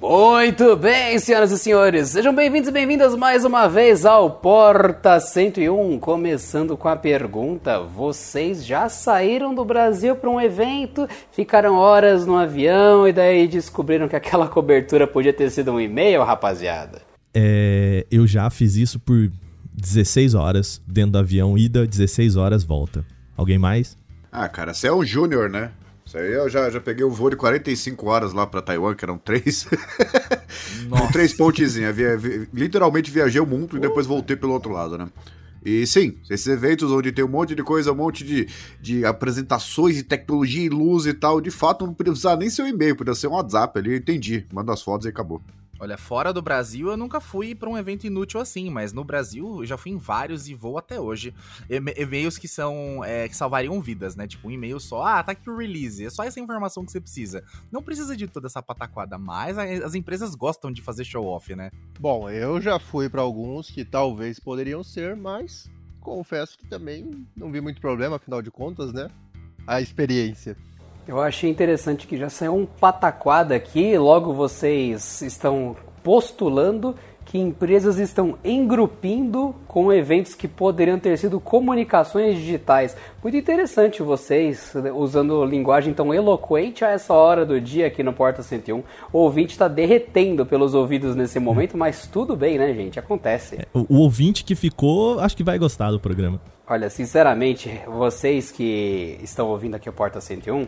Muito bem, senhoras e senhores, sejam bem-vindos e bem-vindas mais uma vez ao Porta 101. Começando com a pergunta: vocês já saíram do Brasil para um evento, ficaram horas no avião e daí descobriram que aquela cobertura podia ter sido um e-mail, rapaziada? É, eu já fiz isso por 16 horas dentro do avião, ida, 16 horas, volta. Alguém mais? Ah, cara, você é um júnior, né? Eu já, já peguei o voo de 45 horas lá pra Taiwan, que eram três. Com três pontezinhos. Via, vi, literalmente viajei o mundo e depois voltei pelo outro lado, né? E sim, esses eventos onde tem um monte de coisa, um monte de, de apresentações de tecnologia e luz e tal, de fato não precisa nem ser um e-mail, podia ser um WhatsApp ali, entendi. Manda as fotos e acabou. Olha, fora do Brasil eu nunca fui para um evento inútil assim, mas no Brasil eu já fui em vários e vou até hoje. E-mails que são é, que salvariam vidas, né? Tipo, um e-mail só, ah, tá aqui o release, é só essa informação que você precisa. Não precisa de toda essa pataquada, mas as empresas gostam de fazer show off, né? Bom, eu já fui para alguns que talvez poderiam ser, mas confesso que também não vi muito problema, afinal de contas, né? A experiência. Eu achei interessante que já saiu um pataquada aqui, logo vocês estão postulando que empresas estão engrupindo com eventos que poderiam ter sido comunicações digitais. Muito interessante vocês usando linguagem tão eloquente a essa hora do dia aqui no Porta 101. O ouvinte está derretendo pelos ouvidos nesse momento, mas tudo bem, né, gente? Acontece. É, o, o ouvinte que ficou, acho que vai gostar do programa. Olha, sinceramente, vocês que estão ouvindo aqui o Porta 101,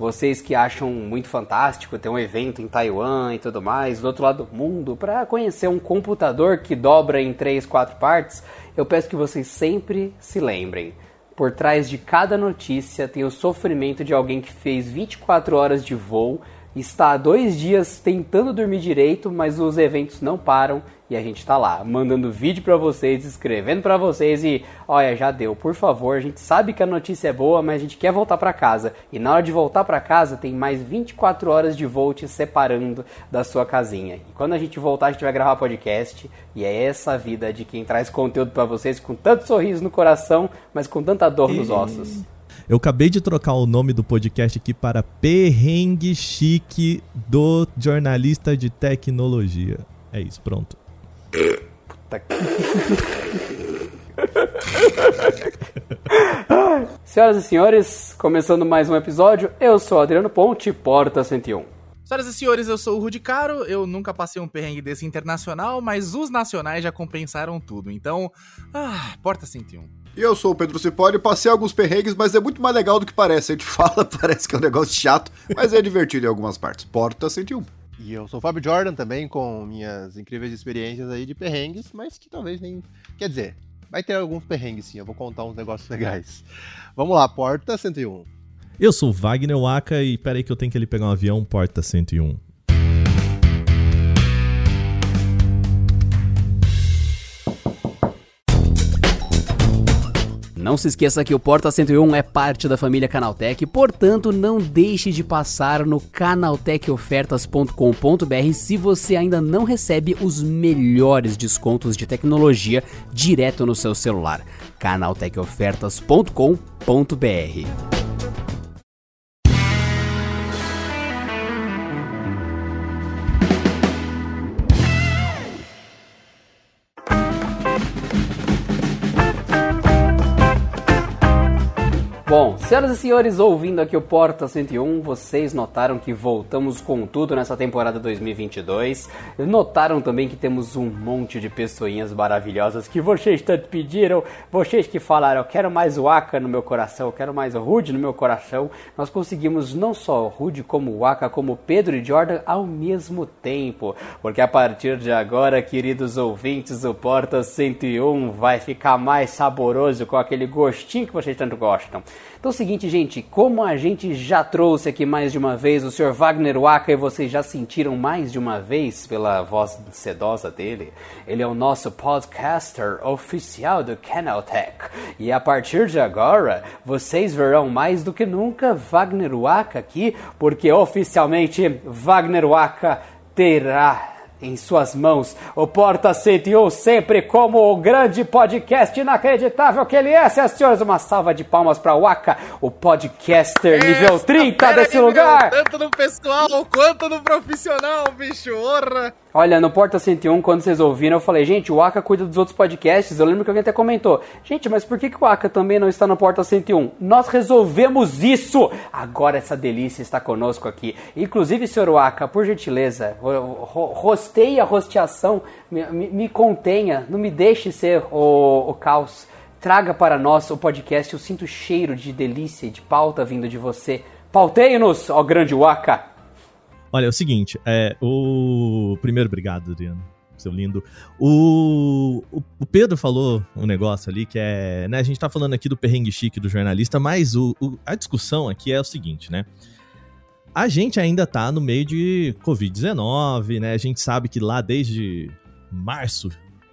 vocês que acham muito fantástico ter um evento em Taiwan e tudo mais, do outro lado do mundo, para conhecer um computador que dobra em três, quatro partes, eu peço que vocês sempre se lembrem. Por trás de cada notícia tem o sofrimento de alguém que fez 24 horas de voo, está há dois dias tentando dormir direito, mas os eventos não param e a gente tá lá, mandando vídeo para vocês, escrevendo para vocês e, olha, já deu, por favor, a gente sabe que a notícia é boa, mas a gente quer voltar para casa. E na hora de voltar para casa, tem mais 24 horas de voo te separando da sua casinha. E quando a gente voltar, a gente vai gravar podcast, e é essa a vida de quem traz conteúdo para vocês com tanto sorriso no coração, mas com tanta dor nos ossos. Eu acabei de trocar o nome do podcast aqui para Perrengue Chique do Jornalista de Tecnologia. É isso, pronto. Puta que. Senhoras e senhores, começando mais um episódio, eu sou Adriano Ponte, Porta 101. Senhoras e senhores, eu sou o Rudy Caro, eu nunca passei um perrengue desse internacional, mas os nacionais já compensaram tudo, então, ah, Porta 101. E eu sou o Pedro Cipoli, passei alguns perrengues, mas é muito mais legal do que parece. A gente fala, parece que é um negócio chato, mas é divertido em algumas partes. Porta 101. E eu sou o Fábio Jordan também, com minhas incríveis experiências aí de perrengues, mas que talvez nem. Quer dizer, vai ter alguns perrengues sim, eu vou contar uns negócios legais. Vamos lá, porta 101. Eu sou o Wagner Waka e peraí que eu tenho que ele pegar um avião, porta 101. Não se esqueça que o Porta 101 é parte da família Canaltech, portanto não deixe de passar no canaltechofertas.com.br se você ainda não recebe os melhores descontos de tecnologia direto no seu celular. canaltechofertas.com.br Bom, senhoras e senhores, ouvindo aqui o Porta 101, vocês notaram que voltamos com tudo nessa temporada 2022. Notaram também que temos um monte de pessoinhas maravilhosas que vocês tanto pediram, vocês que falaram, eu quero mais Waka no meu coração, eu quero mais Rude no meu coração. Nós conseguimos não só Rude como Waka, como Pedro e Jordan ao mesmo tempo. Porque a partir de agora, queridos ouvintes, o Porta 101 vai ficar mais saboroso com aquele gostinho que vocês tanto gostam. Então é o seguinte, gente, como a gente já trouxe aqui mais de uma vez o Sr. Wagner Waka e vocês já sentiram mais de uma vez pela voz sedosa dele, ele é o nosso podcaster oficial do Canaltech. E a partir de agora, vocês verão mais do que nunca Wagner Waka aqui, porque oficialmente Wagner Waka terá em suas mãos. O Porta 101 sempre como o grande podcast inacreditável que ele é. Senhoras e senhores, uma salva de palmas para o Waka, o podcaster nível 30 desse lugar. Tanto no pessoal quanto no profissional, bicho. Olha, no Porta 101, quando vocês ouviram, eu falei, gente, o Aka cuida dos outros podcasts. Eu lembro que alguém até comentou, gente, mas por que, que o Aka também não está no Porta 101? Nós resolvemos isso! Agora essa delícia está conosco aqui. Inclusive, senhor Waka, por gentileza, rosteie a rosteação, me, me, me, contenha, não me deixe ser o, o caos. Traga para nós o podcast, eu sinto cheiro de delícia e de pauta vindo de você. Pauteie-nos, ó grande Waka! Olha, é o seguinte, é, o... Primeiro, obrigado, Adriano, seu lindo. O... o Pedro falou um negócio ali que é... Né, a gente tá falando aqui do perrengue chique do jornalista, mas o, o... a discussão aqui é o seguinte, né? A gente ainda tá no meio de Covid-19, né? A gente sabe que lá desde março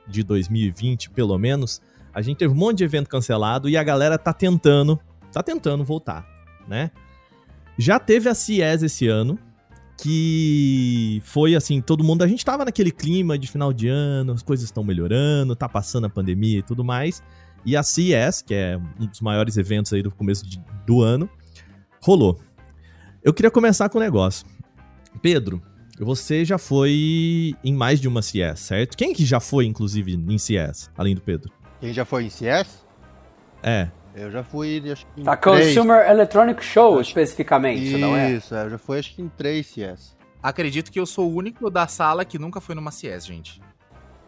de 2020, pelo menos, a gente teve um monte de evento cancelado e a galera tá tentando, tá tentando voltar, né? Já teve a CIES esse ano, que foi assim, todo mundo, a gente tava naquele clima de final de ano, as coisas estão melhorando, tá passando a pandemia e tudo mais. E a CES, que é um dos maiores eventos aí do começo de, do ano, rolou. Eu queria começar com um negócio. Pedro, você já foi em mais de uma CES, certo? Quem que já foi, inclusive, em CES, além do Pedro? Quem já foi em CES? É. Eu já fui, acho que em A três. Consumer Electronic Show, Acho- especificamente, Isso, não é? eu já fui acho que em três CS. Acredito que eu sou o único da sala que nunca foi numa CS, gente.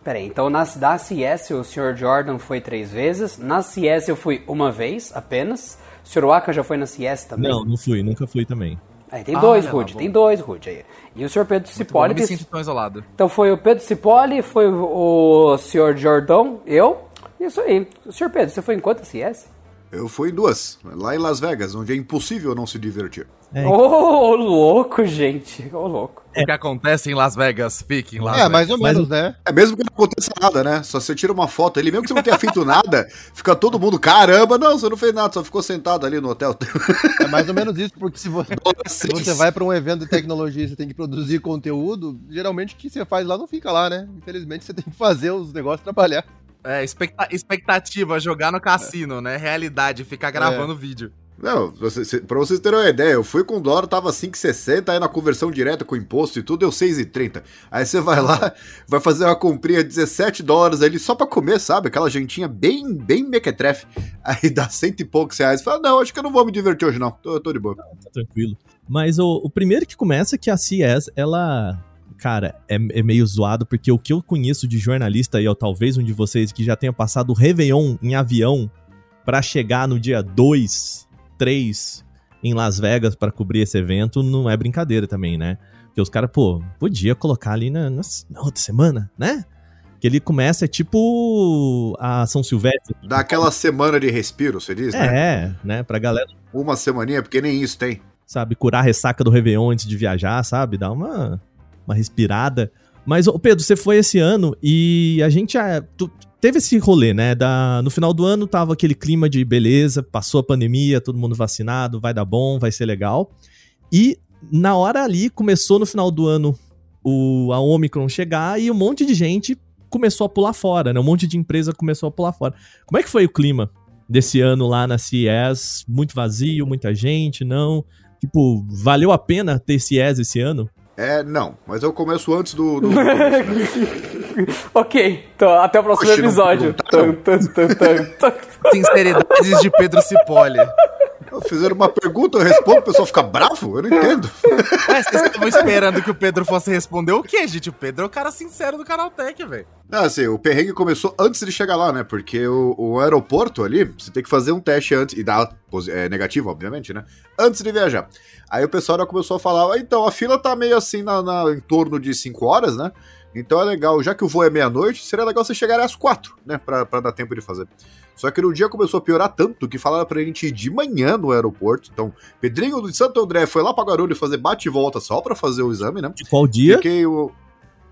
Peraí, então nas, da CS o Sr. Jordan foi três vezes, na CS eu fui uma vez apenas, o Sr. Waka já foi na CS também? Não, não fui, nunca fui também. Aí tem Ah, dois, lá, Rude, bom. tem dois, Rude aí. E o Sr. Pedro Muito bom, Cipoli... não me sinto tão isolado. Então foi o Pedro Cipoli, foi o, o Sr. Jordão, eu, isso aí. O Sr. Pedro, você foi em quantas CS? Eu fui em duas, lá em Las Vegas, onde é impossível não se divertir. É. Ô, ô, louco, gente, ô, louco. O que acontece em Las Vegas, fique em Las é, Vegas. mais ou Mas menos, né? É mesmo que não aconteça nada, né? Só você tira uma foto ali, mesmo que você não tenha feito nada, fica todo mundo, caramba, não, você não fez nada, só ficou sentado ali no hotel. É mais ou menos isso, porque se você, se você vai pra um evento de tecnologia e você tem que produzir conteúdo, geralmente o que você faz lá não fica lá, né? Infelizmente você tem que fazer os negócios trabalhar. É, expecta- expectativa, jogar no cassino, né? Realidade, ficar gravando vídeo. Não, você, cê- pra vocês terem uma ideia, eu fui com dólar, tava 5,60, aí na conversão direta com imposto e tudo deu 6,30. Aí você vai lá, vai fazer uma comprinha de 17 dólares ali só pra comer, sabe? Aquela jantinha bem, bem mequetrefe. Aí dá cento e poucos reais. Fala, não, acho que eu não vou me divertir hoje não, tô, tô de boa. tá tranquilo. Mas o, o primeiro que começa é que a CES, ela. Cara, é, é meio zoado, porque o que eu conheço de jornalista aí, ó, talvez um de vocês que já tenha passado o Réveillon em avião pra chegar no dia 2, 3 em Las Vegas pra cobrir esse evento, não é brincadeira também, né? Porque os caras, pô, podia colocar ali na, na, na outra semana, né? Que ele começa, é tipo a São Silvestre. Dá aquela semana de respiro, você diz, né? É, né? Pra galera Uma semaninha, porque nem isso tem. sabe, curar a ressaca do Réveillon antes de viajar, sabe? Dar uma, uma respirada. Mas, ô Pedro, você foi esse ano e a gente já. tu- teve esse rolê, né? Da, no final do ano tava aquele clima de beleza, passou a pandemia, todo mundo vacinado, vai dar bom, vai ser legal. E na hora ali, começou no final do ano o, a Omicron chegar e um monte de gente começou a pular fora, né? Um monte de empresa começou a pular fora. Como é que foi o clima desse ano lá na CES? Muito vazio, muita gente, não? Tipo, valeu a pena ter CES esse ano? É, não, mas eu começo antes do. do- ok, então até o próximo Oxe, episódio. Sinceridades de Pedro Cipolli. Fizeram uma pergunta, eu respondo, o pessoal fica bravo? Eu não entendo. Ué, vocês estavam esperando que o Pedro fosse responder o quê, gente? O Pedro é o cara sincero do Canaltech, velho. Não, assim, o perrengue começou antes de chegar lá, né? Porque o, o aeroporto ali, você tem que fazer um teste antes, e dá é, negativo, obviamente, né? Antes de viajar. Aí o pessoal já começou a falar, "Ah, então, a fila tá meio assim, na, na- em torno de 5 horas, né? Então é legal, já que o voo é meia-noite, seria legal você chegar às 4, né? Pra, pra dar tempo de fazer. Só que no dia começou a piorar tanto que falaram pra gente ir de manhã no aeroporto. Então, Pedrinho de Santo André foi lá pra Guarulhos fazer bate e volta só pra fazer o exame, né? De qual dia? Fiquei o...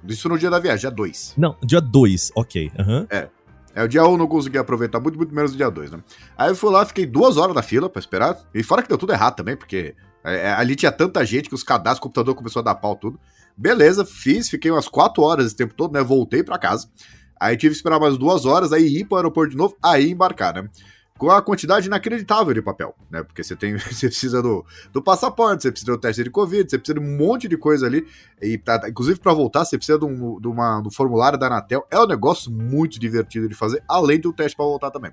Isso no dia da viagem, dia 2. Não, dia 2, ok. aham. É, o dia 1 eu não consegui aproveitar muito, muito menos o dia 2, né? Aí eu fui lá, fiquei duas horas na fila pra esperar. E fora que deu tudo errado também, porque é, é, ali tinha tanta gente que os cadastros, o computador começou a dar pau tudo. Beleza, fiz, fiquei umas 4 horas esse tempo todo, né? Voltei para casa. Aí tive que esperar mais duas horas, aí ir para o aeroporto de novo, aí embarcar, né? Com a quantidade inacreditável de papel, né? Porque você tem, você precisa do, do passaporte, você precisa do teste de Covid, você precisa de um monte de coisa ali. E pra, inclusive, para voltar, você precisa de um, de uma, do formulário da Anatel. É um negócio muito divertido de fazer, além do teste para voltar também.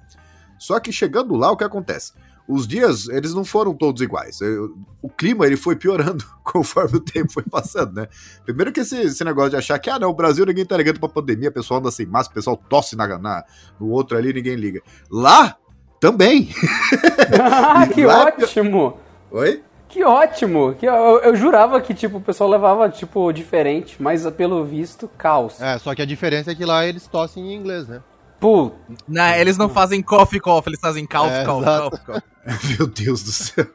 Só que chegando lá, o que acontece? Os dias, eles não foram todos iguais. O clima, ele foi piorando conforme o tempo foi passando, né? Primeiro que esse, esse negócio de achar que, ah, não, o Brasil ninguém tá ligando pra pandemia, o pessoal anda sem máscara, o pessoal tosse na, na, no outro ali, ninguém liga. Lá, também. ah, que lá... ótimo! Oi? Que ótimo! Que eu, eu, jurava que tipo o pessoal levava tipo diferente, mas pelo visto caos. É, só que a diferença é que lá eles tossem em inglês, né? Pô, não, eles não fazem coffee coffee, eles fazem cough é, cough. Meu Deus do céu.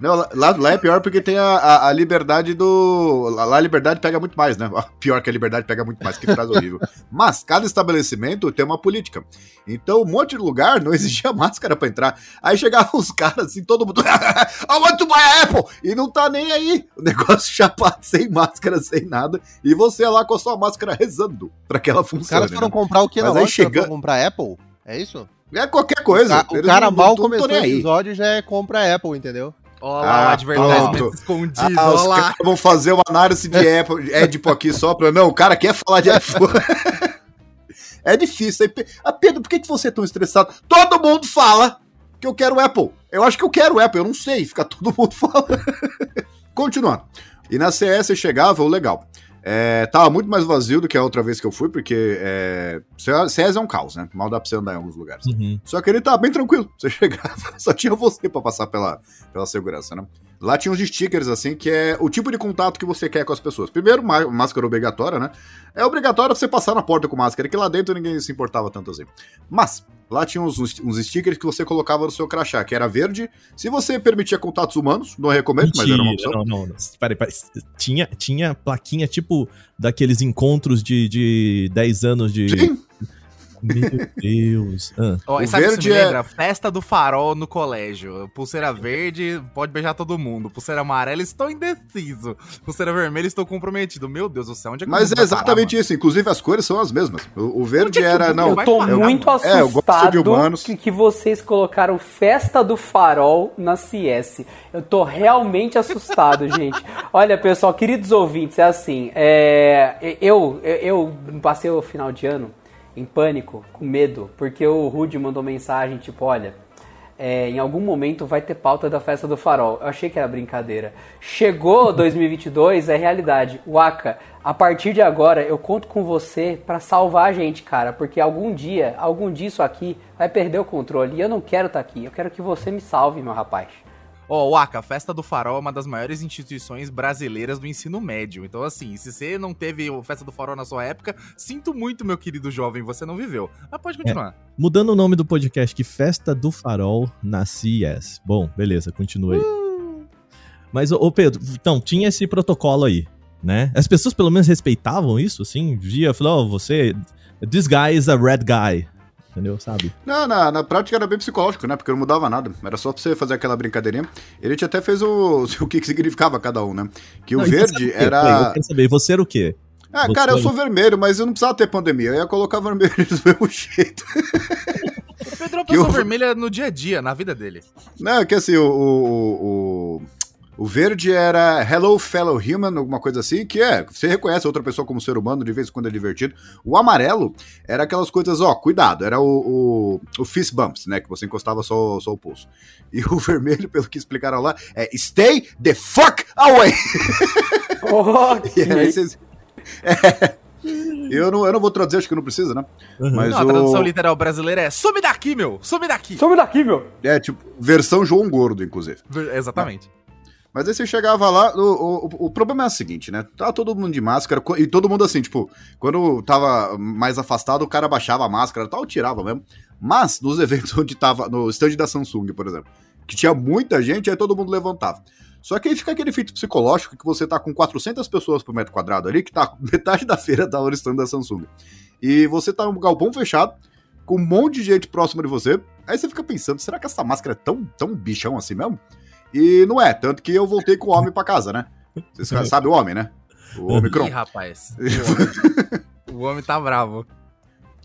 Não, lá, lá, é pior porque tem a, a, a, liberdade do. Lá a liberdade pega muito mais, né? Pior que a liberdade pega muito mais, que frase horrível. Mas cada estabelecimento tem uma política. Então, um monte de lugar não exigia máscara pra entrar. Aí chegavam os caras assim, todo mundo. I want to buy a Apple! E não tá nem aí. O negócio chapado, sem máscara, sem nada. E você lá com a sua máscara rezando pra que ela funcione. Os caras foram né? comprar o que na loja? Chega... comprar Apple? É isso? É qualquer coisa. O, ca o cara não, mal não, começou o episódio já é compra Apple, entendeu? Olha lá, ah, advertisement escondido. Ah, os caras vão fazer uma análise de Apple, Edipo aqui só pra. Não, o cara quer falar de iPhone. é difícil. Ah, Pedro, por que, que você é tão estressado? Todo mundo fala que eu quero Apple. Eu acho que eu quero Apple, eu não sei. Fica todo mundo falando. Continuando. E na CS chegava o legal. É, tava muito mais vazio do que a outra vez que eu fui, porque é, SES é um caos, né? Mal dá pra você andar em alguns lugares. Uhum. Só que ele tava bem tranquilo. Você chegava, só tinha você pra passar pela, pela segurança, né? Lá tinha uns stickers, assim, que é o tipo de contato que você quer com as pessoas. Primeiro, máscara obrigatória, né? É obrigatório você passar na porta com máscara, que lá dentro ninguém se importava tanto assim. Mas, Lá tinha uns, uns stickers que você colocava no seu crachá, que era verde. Se você permitia contatos humanos, não recomendo, Mentira, mas era uma opção. Não, não, não. Peraí, peraí. Tinha, tinha plaquinha tipo daqueles encontros de, de 10 anos de. Sim. Meu Deus. Ah. Oh, o verde é... lembra? Festa do farol no colégio. Pulseira verde, pode beijar todo mundo. Pulseira amarela, estou indeciso. Pulseira vermelha, estou comprometido. Meu Deus do céu, onde é que Mas é exatamente parar, isso. Inclusive, as cores são as mesmas. O, o verde era. Não, eu tô muito assustado é, eu gosto de humanos. Que, que vocês colocaram Festa do Farol na CS. Eu tô realmente assustado, gente. Olha, pessoal, queridos ouvintes, é assim. É, eu, eu, eu passei o final de ano em pânico, com medo, porque o Rude mandou mensagem tipo: olha, é, em algum momento vai ter pauta da festa do farol. Eu achei que era brincadeira. Chegou 2022, é realidade. Waka, a partir de agora eu conto com você para salvar a gente, cara, porque algum dia, algum dia isso aqui vai perder o controle e eu não quero estar tá aqui. Eu quero que você me salve, meu rapaz. Ó, oh, Waka, a Festa do Farol é uma das maiores instituições brasileiras do ensino médio. Então, assim, se você não teve a Festa do Farol na sua época, sinto muito, meu querido jovem, você não viveu. Mas pode continuar. É, mudando o nome do podcast, que Festa do Farol na CES. Bom, beleza, continua aí. Uh. Mas, ô Pedro, então, tinha esse protocolo aí, né? As pessoas pelo menos respeitavam isso, assim? Via, falou, oh, você... This guy is a red guy entendeu? Sabe? Não, na, na prática era bem psicológico, né? Porque não mudava nada. Era só pra você fazer aquela brincadeirinha. Ele até fez o, o que significava cada um, né? Que não, o verde era. Eu quero saber, você era o quê? Ah, você cara, eu sou vermelho, mas eu não precisava ter pandemia. Eu ia colocar vermelho do mesmo jeito. O Pedro é uma pessoa vermelha no dia a dia, na vida dele. Não, é que assim, o, o, o o verde era Hello Fellow Human, alguma coisa assim, que é, você reconhece outra pessoa como ser humano, de vez em quando é divertido. O amarelo era aquelas coisas, ó, cuidado, era o, o, o fist bumps, né, que você encostava só, só o pulso. E o vermelho, pelo que explicaram lá, é Stay the fuck away! Okay. e aí vocês... É, eu não, eu não vou traduzir, acho que não precisa, né? Uhum. Mas não, a tradução literal brasileira é some daqui, meu! Some daqui! Some daqui, meu! É, tipo, versão João Gordo, inclusive. Exatamente. Mas aí você chegava lá, o, o, o, problema é o seguinte, né? Tava todo mundo de máscara, e todo mundo assim, tipo, quando tava mais afastado, o cara baixava a máscara tal, tirava mesmo. Mas nos eventos onde tava, no stand da Samsung, por exemplo, que tinha muita gente, aí todo mundo levantava. Só que aí fica aquele efeito psicológico que você tá com 400 pessoas por metro quadrado ali, que tá metade da feira tá no stand da Samsung. E você tá num galpão fechado, com um monte de gente próximo de você, aí você fica pensando, será que essa máscara é tão, tão bichão assim mesmo? E não é, tanto que eu voltei com o homem para casa, né? Vocês sabem o homem, né? O Omicron. Ih, rapaz. O homem, o homem tá bravo.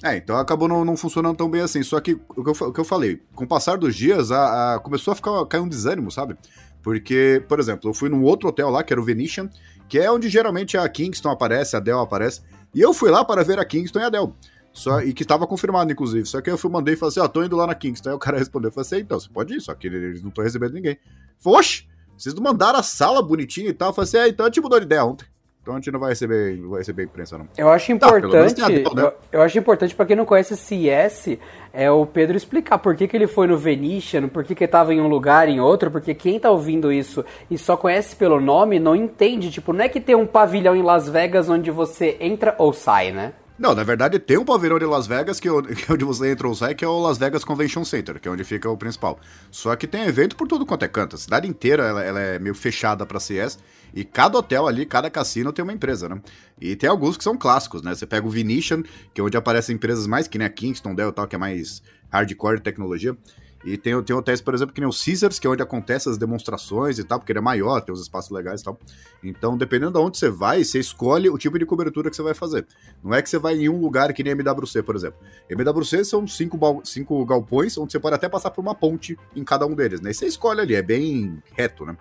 É, então acabou não, não, funcionando tão bem assim. Só que o que eu, o que eu falei, com o passar dos dias, a, a, começou a ficar cair um desânimo, sabe? Porque, por exemplo, eu fui num outro hotel lá, que era o Venetian, que é onde geralmente a Kingston aparece, a Dell aparece. E eu fui lá para ver a Kingston e a Dell. Só, e que estava confirmado, inclusive. Só que eu fui, mandei e falei assim: ó, ah, tô indo lá na Kingston. Aí o cara respondeu: eu falei assim, então, você pode ir, só que eles não estão recebendo ninguém. Oxe, vocês não mandaram a sala bonitinha e tal. Eu falei assim: é, então a gente mudou de ideia ontem. Então a gente não vai receber, não vai receber imprensa, não. Eu acho tá, importante. Tá, né? eu, eu, acho importante para quem não conhece CS, é o Pedro explicar por que, que ele foi no Venetian, por que, que ele tava em um lugar, em outro, porque quem tá ouvindo isso e só conhece pelo nome não entende. Tipo, não é que tem um pavilhão em Las Vegas onde você entra ou sai, né? Não, na verdade tem um pavilhão de Las Vegas, que, é onde você entra ou sai, que é o Las Vegas Convention Center, que é onde fica o principal. Só que tem evento por tudo quanto é canto. A cidade inteira ela, ela é meio fechada para CS. E cada hotel ali, cada cassino tem uma empresa, né? E tem alguns que são clássicos, né? Você pega o Venetian, que é onde aparecem empresas mais que nem a Kingston, Dell e tal, que é mais hardcore tecnologia. E tem, tem hotéis, por exemplo, que nem o Caesars, que é onde acontecem as demonstrações e tal, porque ele é maior, tem os espaços legais e tal. Então, dependendo de onde você vai, você escolhe o tipo de cobertura que você vai fazer. Não é que você vai em um lugar que nem MWC, por exemplo. MWC são cinco, cinco galpões, onde você pode até passar por uma ponte em cada um deles, né? E você escolhe ali, é bem reto, né?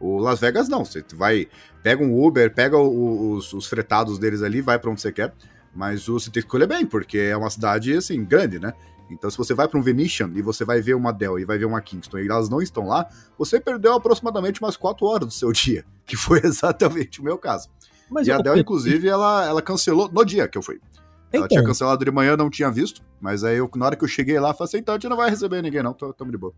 O Las Vegas não, você vai, pega um Uber, pega os, os fretados deles ali, vai para onde você quer. Mas você tem que escolher bem, porque é uma cidade, assim, grande, né? Então, se você vai para um Venetian e você vai ver uma Dell e vai ver uma Kingston e elas não estão lá, você perdeu aproximadamente umas 4 horas do seu dia, que foi exatamente o meu caso. Mas e a Dell, inclusive, ela, ela cancelou no dia que eu fui. Ela então. tinha cancelado de manhã, não tinha visto, mas aí eu, na hora que eu cheguei lá, falei assim, então a gente não vai receber ninguém não, tamo de boa.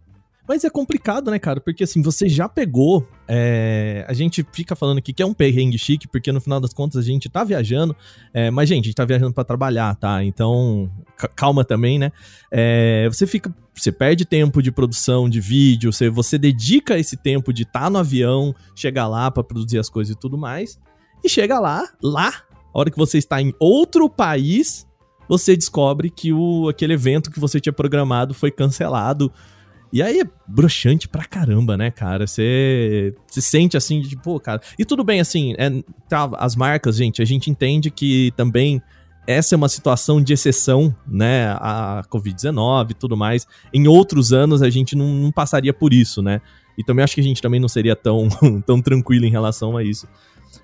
Mas é complicado, né, cara? Porque assim, você já pegou. É... A gente fica falando aqui que é um perrengue chique, porque no final das contas a gente tá viajando. É... Mas, gente, a gente tá viajando para trabalhar, tá? Então, calma também, né? É... Você fica. Você perde tempo de produção de vídeo, você, você dedica esse tempo de estar tá no avião, chegar lá para produzir as coisas e tudo mais. E chega lá, lá, a hora que você está em outro país, você descobre que o, aquele evento que você tinha programado foi cancelado e aí é broxante pra caramba, né, cara? Você se sente assim, de, pô, cara. E tudo bem, assim, é, tá, as marcas, gente, a gente entende que também essa é uma situação de exceção, né? A Covid-19 e tudo mais. Em outros anos a gente não, não, passaria por isso, né? E também acho que a gente também não seria tão, tão tranquilo em relação a isso.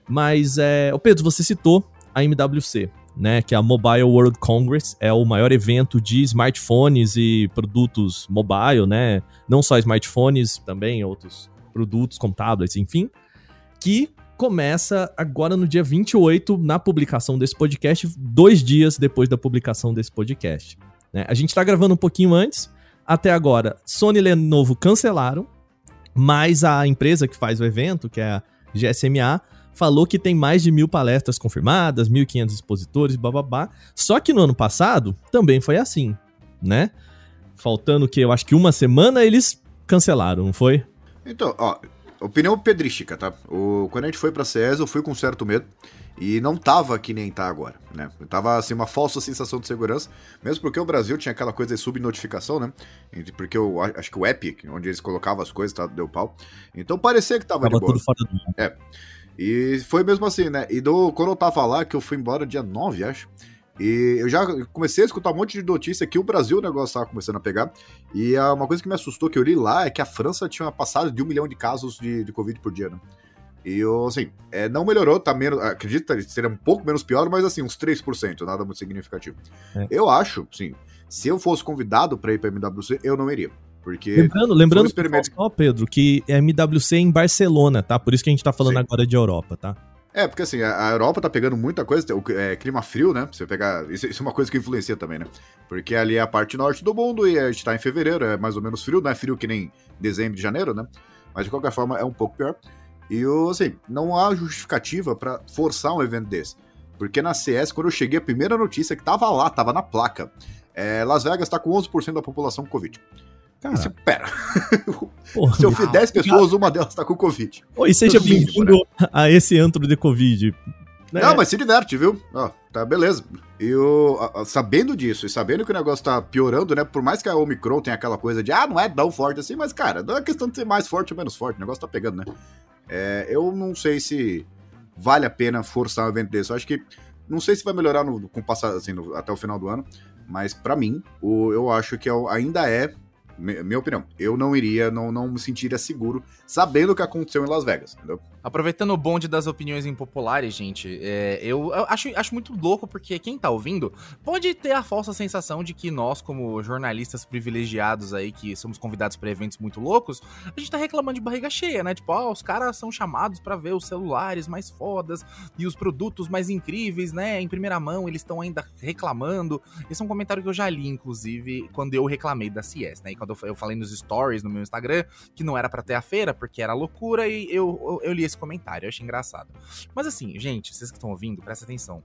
Mas, é, o Pedro, você citou a MWC né, que é a Mobile World Congress, é o maior evento de smartphones e produtos mobile, né, não só smartphones, também outros produtos como tablets, enfim, que começa agora no dia 28, na publicação desse podcast, dois dias depois da publicação desse podcast. Né? A gente está gravando um pouquinho antes, até agora, Sony e Lenovo cancelaram, mas a empresa que faz o evento, que é a GSMA, falou que tem mais de mil palestras confirmadas, 1.500 expositores, bababá. Só que no ano passado também foi assim, né? Faltando que eu acho que uma semana eles cancelaram, não foi? Então, ó, opinião pedrística, tá? O, quando a gente foi pra CES, eu fui com certo medo. E não tava que nem tá agora, né? Tava assim uma falsa sensação de segurança, mesmo porque o Brasil tinha aquela coisa de subnotificação, né? Porque eu acho que o app, onde eles colocavam as coisas, tá, deu pau. Então parecia que tava, tava de boa. Tudo fora do... É. E foi mesmo assim, né? E do, quando eu tava lá, que eu fui embora dia 9, acho. E eu já comecei a escutar um monte de notícia que o Brasil o negócio tava começando a pegar. E uma coisa que me assustou que eu li lá é que a França tinha passado de um milhão de casos de, de Covid por dia, né? E eu, assim, é, não melhorou, tá menos. Acredito que seria um pouco menos pior, mas assim, uns 3%, nada muito significativo. É. Eu acho, sim, se eu fosse convidado para ir pra MWC, eu não iria. Porque lembrando, lembrando experimento... só, Pedro, que é MWC em Barcelona, tá? Por isso que a gente tá falando Sim. agora de Europa, tá? É, porque assim, a Europa tá pegando muita coisa, o é, clima frio, né? Você pegar. Isso, isso, é uma coisa que influencia também, né? Porque ali é a parte norte do mundo e a gente tá em fevereiro, é mais ou menos frio, não é frio que nem dezembro e janeiro, né? Mas de qualquer forma é um pouco pior. E assim, não há justificativa para forçar um evento desse. Porque na CS, quando eu cheguei, a primeira notícia que tava lá, tava na placa. É, Las Vegas tá com 11% da população com Covid. Cara, Isso, pera. Porra, Se eu fizer 10 pessoas, uma delas tá com Covid. Oi, seja bem-vindo né? a esse antro de Covid. Né? Não, mas se diverte, viu? Ó, tá beleza. E eu, sabendo disso e sabendo que o negócio tá piorando, né? Por mais que a Omicron tenha aquela coisa de, ah, não é tão forte assim, mas, cara, não é questão de ser mais forte ou menos forte, o negócio tá pegando, né? É, eu não sei se vale a pena forçar um evento desse. Eu acho que, não sei se vai melhorar no, com passar, assim, no, até o final do ano, mas para mim, o, eu acho que é ainda é minha opinião, eu não iria, não, não me sentiria seguro sabendo o que aconteceu em Las Vegas, entendeu? Aproveitando o bonde das opiniões impopulares, gente, é, eu, eu, acho, acho muito louco porque quem tá ouvindo pode ter a falsa sensação de que nós, como jornalistas privilegiados aí, que somos convidados para eventos muito loucos, a gente tá reclamando de barriga cheia, né? Tipo, ó, os caras são chamados para ver os celulares mais fodas e os produtos mais incríveis, né? Em primeira mão, eles estão ainda reclamando. Esse é um comentário que eu já li, inclusive, quando eu reclamei da CS, né? E quando eu, eu falei nos stories no meu Instagram que não era para ter a feira, porque era loucura, e eu, eu, eu li esse comentário, eu achei engraçado. Mas assim, gente, vocês que estão ouvindo, presta atenção.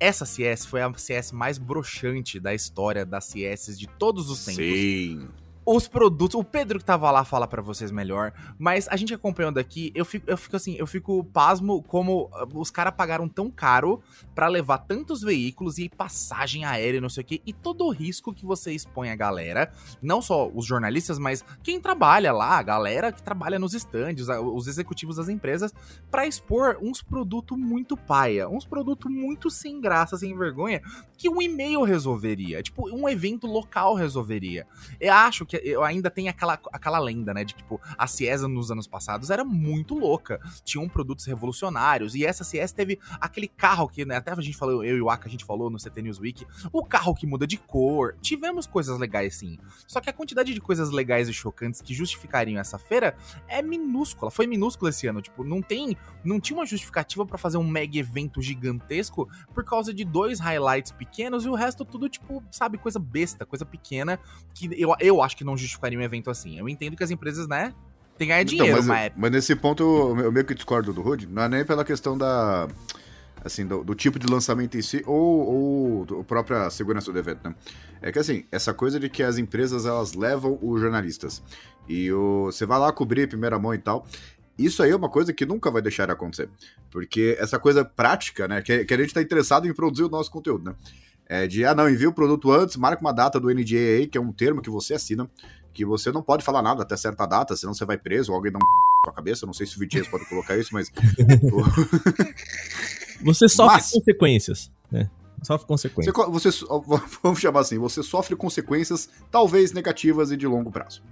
Essa CS foi a CS mais broxante da história das CS de todos os tempos. Sim os produtos. O Pedro que tava lá fala para vocês melhor, mas a gente acompanhando aqui, eu fico, eu fico assim, eu fico pasmo como ah, os caras pagaram tão caro para levar tantos veículos e passagem aérea, não sei o que, e todo o risco que você expõe a galera, não só os jornalistas, mas quem trabalha lá, a galera que trabalha nos estandes, os executivos das empresas, para expor uns produtos muito paia, uns produtos muito sem graça, sem vergonha, que um e-mail resolveria, tipo, um evento local resolveria. Eu acho que eu ainda tem aquela, aquela lenda, né? De tipo, a Ciesa nos anos passados era muito louca. Tinham produtos revolucionários. E essa CS teve aquele carro que, né? Até a gente falou, eu e o Aka, a gente falou no CT News Week. O carro que muda de cor. Tivemos coisas legais, sim. Só que a quantidade de coisas legais e chocantes que justificariam essa feira é minúscula. Foi minúscula esse ano. Tipo, não tem. Não tinha uma justificativa para fazer um mega evento gigantesco por causa de dois highlights pequenos e o resto tudo, tipo, sabe, coisa besta, coisa pequena. Que eu, eu acho que não justificaria um evento assim. Eu entendo que as empresas, né, tem que ganhar então, dinheiro, então, mas, mas nesse ponto eu meio que discordo do Rude, não é nem pela questão da assim, do, do, tipo de lançamento em si, ou, ou a própria segurança do evento, né? É que assim, essa coisa de que as empresas elas levam os jornalistas e o, você vai lá cobrir primeira mão e tal. Isso aí é uma coisa que nunca vai deixar de acontecer. Porque essa coisa prática, né? Que, que a gente tá interessado em produzir o nosso conteúdo, né? É de, ah, não, envia o produto antes, marca uma data do NDA aí, que é um termo que você assina, que você não pode falar nada até certa data, senão você vai preso, ou alguém dá um com a cabeça, não sei se o Vitias pode colocar isso, mas... você sofre mas... consequências, né? Sofre consequências. Você, você, vamos chamar assim, você sofre consequências talvez negativas e de longo prazo.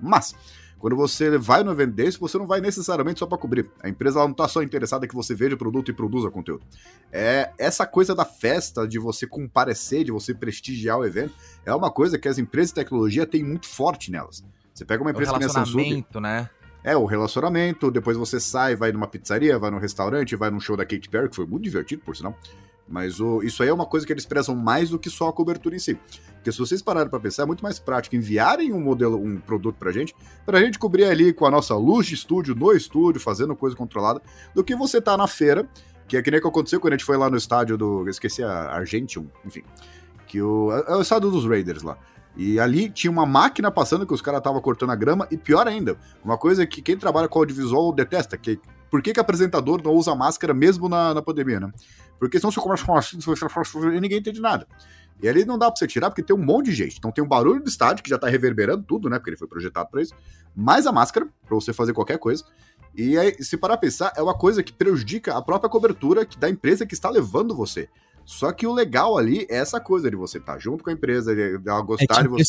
Mas, quando você vai no evento desse, você não vai necessariamente só para cobrir. A empresa ela não está só interessada que você veja o produto e produza conteúdo. É essa coisa da festa, de você comparecer, de você prestigiar o evento, é uma coisa que as empresas de tecnologia têm muito forte nelas. Você pega uma empresa o que Samsung, né? É, o relacionamento, depois você sai, vai numa pizzaria, vai num restaurante, vai num show da Katy Perry, que foi muito divertido, por sinal. Mas o, isso aí é uma coisa que eles prezam mais do que só a cobertura em si. Porque se vocês pararem para pensar, é muito mais prático enviarem um modelo, um produto pra gente, pra gente cobrir ali com a nossa luz de estúdio, no estúdio, fazendo coisa controlada, do que você tá na feira, que é que nem que aconteceu quando a gente foi lá no estádio do. Esqueci a Argentium, enfim. Que o. É, é o estádio dos Raiders lá. E ali tinha uma máquina passando que os caras estavam cortando a grama, e pior ainda, uma coisa que quem trabalha com audiovisual detesta, que por que, que apresentador não usa máscara mesmo na, na pandemia, né? Porque senão você começa a falar assim, e ninguém entende nada. E ali não dá pra você tirar, porque tem um monte de gente. Então tem um barulho do estádio, que já tá reverberando tudo, né? Porque ele foi projetado pra isso. Mais a máscara, pra você fazer qualquer coisa. E aí, se parar a pensar, é uma coisa que prejudica a própria cobertura da empresa que está levando você. Só que o legal ali é essa coisa de você estar tá junto com a empresa, de ela gostar é de você.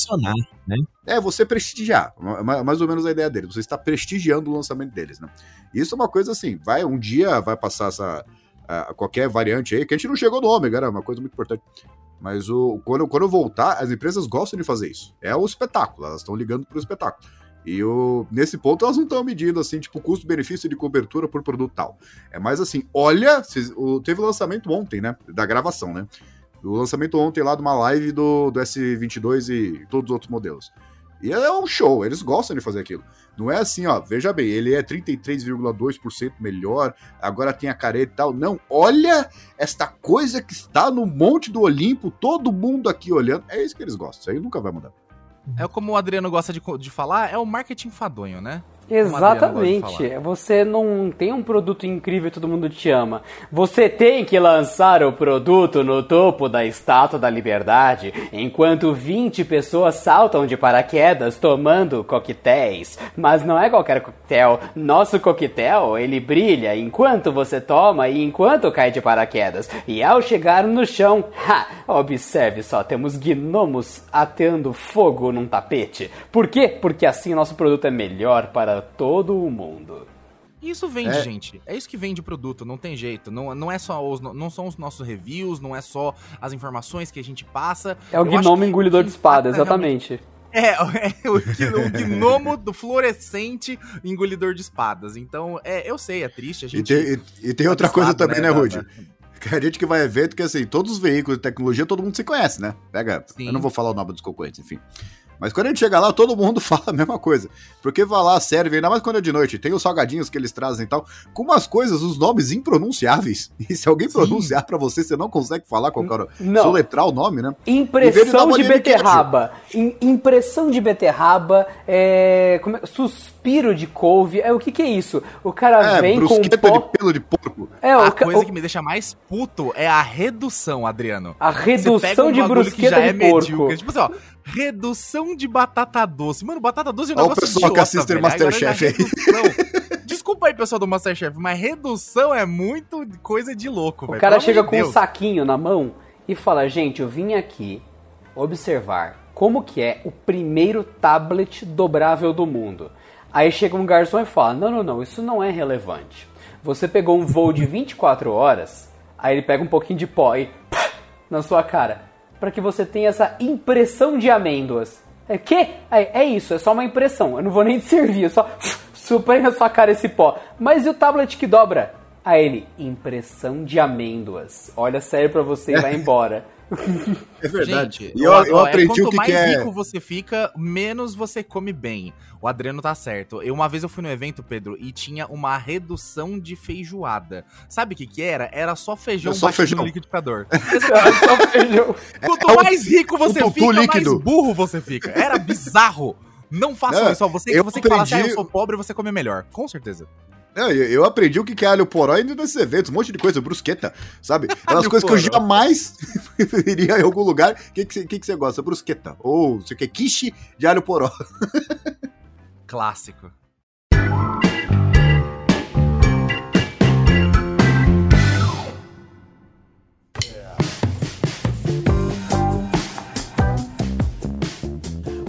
né? É, você prestigiar. Mais ou menos a ideia deles. Você está prestigiando o lançamento deles, né? Isso é uma coisa assim, vai, um dia vai passar essa. Qualquer variante aí, que a gente não chegou no ômega, né? Uma coisa muito importante. Mas o, quando, quando voltar, as empresas gostam de fazer isso. É o espetáculo, elas estão ligando para o espetáculo. E o, nesse ponto elas não estão medindo assim, tipo, custo-benefício de cobertura por produto tal. É mais assim, olha, o, teve o lançamento ontem, né? Da gravação, né? O lançamento ontem lá de uma live do, do S22 e todos os outros modelos. E é um show, eles gostam de fazer aquilo. Não é assim, ó, veja bem, ele é 33,2% melhor, agora tem a careta e tal. Não, olha esta coisa que está no Monte do Olimpo, todo mundo aqui olhando. É isso que eles gostam, isso aí nunca vai mudar. É como o Adriano gosta de, de falar, é o marketing fadonho, né? Exatamente. Você não tem um produto incrível e todo mundo te ama. Você tem que lançar o produto no topo da Estátua da Liberdade, enquanto 20 pessoas saltam de paraquedas tomando coquetéis. Mas não é qualquer coquetel. Nosso coquetel, ele brilha enquanto você toma e enquanto cai de paraquedas. E ao chegar no chão, ha, observe só, temos gnomos ateando fogo num tapete. Por quê? Porque assim nosso produto é melhor para todo o mundo. Isso vende, É. gente. É isso que vende produto, não tem jeito. Não, não é só os, não são os nossos reviews, não é só as informações que a gente passa. É o Eu gnomo que engolidor de espada, realmente- exatamente. É, é o, gnomo do fluorescente engolidor de espadas. Então, é, eu sei, é triste. A E gente. tem, e- e tem outra coisa também, né, da- Rude? Que a gente que vai evento, que assim, todos os veículos de tecnologia, todo mundo se conhece, né? Pega, Sim. eu não vou falar o nome dos concorrentes, enfim. Mas quando a gente chega lá, todo mundo fala a mesma coisa. Porque vai lá, serve, ainda mais quando é de noite, tem os salgadinhos que eles trazem e tal, com umas coisas, os nomes impronunciáveis. E se alguém pronunciar pra você, você não consegue falar qual era, Não. soletrar o nome, né? Impressão de de beterraba. Im- impressão de beterraba. É, como é- suspiro de couve. É, o que, que é isso? O cara É, vem com um brusqueta pó. de pelo de porco. É, A o, ca- coisa o- que me deixa mais puto é a redução, Adriano. a redução um de brusqueta já de é porco. medíocre. Tipo assim, ó, redução de batata doce. Mano, batata doce é um Ó o negócio pessoal que assiste velho. Masterchef aí. redução. Desculpa aí, pessoal do Masterchef, mas redução é muito coisa de louco, O velho. cara Pelo chega amor com de um Deus. saquinho na mão e fala: Gente, eu vim aqui observar como que é o primeiro tablet dobrável do mundo. Aí chega um garçom e fala: Não, não, não, isso não é relevante. Você pegou um voo de 24 horas, aí ele pega um pouquinho de pó e pá, na sua cara, para que você tenha essa impressão de amêndoas. É que? É, é isso, é só uma impressão. Eu não vou nem te servir, eu só suprei na sua cara esse pó. Mas e o tablet que dobra? A ele, impressão de amêndoas. Olha sério pra você e vai embora. É verdade. Gente, e eu, ó, eu ó, é aprendi o quanto que, mais que é. rico você fica, menos você come bem. O Adriano tá certo. Eu uma vez eu fui no evento, Pedro, e tinha uma redução de feijoada. Sabe o que que era? Era só feijão Era só feijão. no liquidificador. Só feijão. Quanto é o- mais rico você o fica, líquido. mais burro você fica. Era bizarro. Não façam Não, isso. Você, eu você que fala assim, ah, eu aprendi- sou pobre, você come melhor. Com certeza. Eu, eu aprendi o que é alho poró indo nesses eventos, um monte de coisa, brusqueta, sabe? Aquelas coisas que eu jamais iria em algum lugar. O que, que, você- que, que você gosta? Brusqueta. Ou você quer quiche de alho poró. Clássico.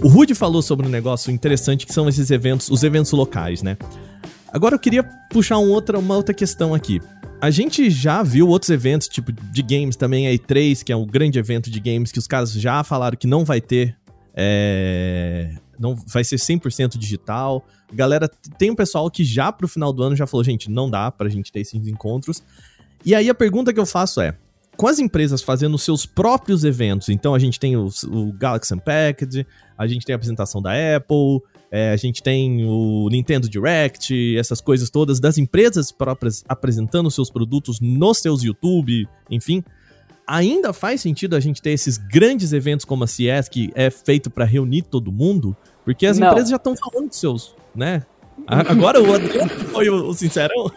O Rude falou sobre um negócio interessante que são esses eventos, os eventos locais, né? Agora eu queria puxar um outra, uma outra questão aqui. A gente já viu outros eventos, tipo de games também, a E3, que é um grande evento de games, que os caras já falaram que não vai ter. é, não vai ser 100% digital. Galera, tem um pessoal que já pro final do ano já falou, gente, não dá pra gente ter esses encontros. E aí a pergunta que eu faço é: com as empresas fazendo seus próprios eventos, então a gente tem os- o Galaxy Unpacked, a gente tem a apresentação da Apple, é, a gente tem o Nintendo Direct, essas coisas todas das empresas próprias apresentando seus produtos nos seus YouTube, enfim. Ainda faz sentido a gente ter esses grandes eventos como a CS, que é feito pra reunir todo mundo? Porque as Não. empresas já estão falando dos seus, né? Agora o Adriano foi o, o sincerão.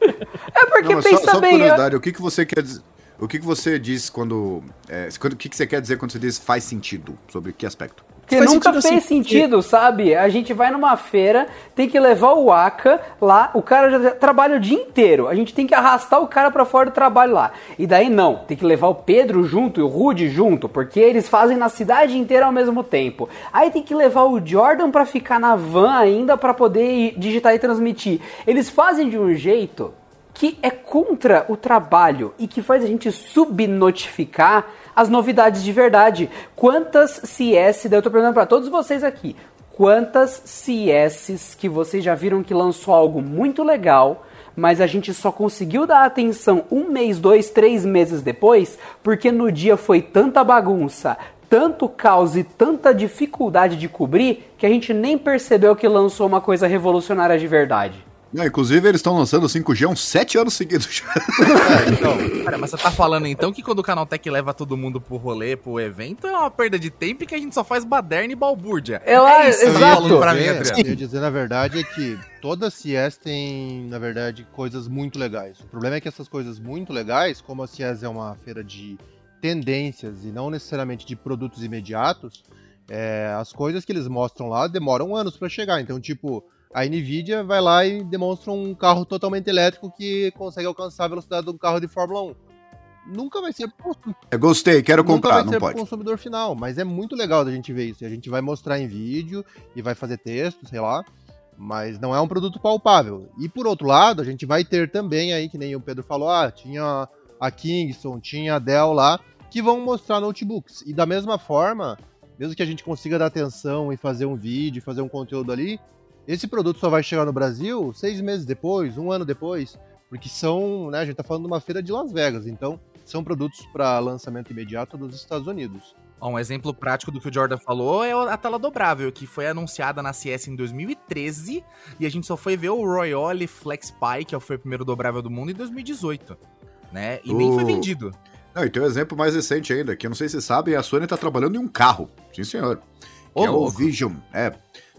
É porque Não, só, pensa só por bem, eu- curiosidade, o que, que você quer dizer? O que, que você diz quando, é, quando. O que, que você quer dizer quando você diz faz sentido? Sobre que aspecto? Porque Faz nunca sentido, fez assim, sentido, sabe? A gente vai numa feira, tem que levar o Aka lá, o cara já trabalha o dia inteiro. A gente tem que arrastar o cara pra fora do trabalho lá. E daí não, tem que levar o Pedro junto e o Rude junto, porque eles fazem na cidade inteira ao mesmo tempo. Aí tem que levar o Jordan pra ficar na van ainda pra poder digitar e transmitir. Eles fazem de um jeito que é contra o trabalho e que faz a gente subnotificar as novidades de verdade. Quantas CS, daí eu tô perguntando pra todos vocês aqui, quantas CSs que vocês já viram que lançou algo muito legal, mas a gente só conseguiu dar atenção um mês, dois, três meses depois, porque no dia foi tanta bagunça, tanto caos e tanta dificuldade de cobrir, que a gente nem percebeu que lançou uma coisa revolucionária de verdade. Não, inclusive, eles estão lançando 5G há uns 7 anos seguidos já. É, então, cara, mas você tá falando então que quando o Canaltech leva todo mundo pro rolê, pro evento, é uma perda de tempo e que a gente só faz baderna e balbúrdia. É lá, isso que você tá exato. falando pra mim, É, eu ia dizer, na verdade, é que toda CES tem, na verdade, coisas muito legais. O problema é que essas coisas muito legais, como a CES é uma feira de tendências e não necessariamente de produtos imediatos, é, as coisas que eles mostram lá demoram anos para chegar. Então, tipo, a Nvidia vai lá e demonstra um carro totalmente elétrico que consegue alcançar a velocidade de um carro de Fórmula 1. Nunca vai ser pro É, gostei, quero Nunca comprar, vai não ser pode. consumidor final, mas é muito legal da gente ver isso. E a gente vai mostrar em vídeo e vai fazer texto, sei lá, mas não é um produto palpável. E por outro lado, a gente vai ter também aí, que nem o Pedro falou, ah, tinha a Kingston, tinha a Dell lá, que vão mostrar notebooks. E da mesma forma, mesmo que a gente consiga dar atenção e fazer um vídeo, fazer um conteúdo ali, esse produto só vai chegar no Brasil seis meses depois, um ano depois, porque são, né, a gente tá falando de uma feira de Las Vegas, então são produtos para lançamento imediato dos Estados Unidos. Um exemplo prático do que o Jordan falou é a tela dobrável, que foi anunciada na CS em 2013 e a gente só foi ver o Royale Flex Pi, que foi o primeiro dobrável do mundo, em 2018. Né? E nem foi vendido. Não, e tem um exemplo mais recente ainda, que eu não sei se vocês sabem, a Sony tá trabalhando em um carro. Sim, senhor. Que é o. Vision. É.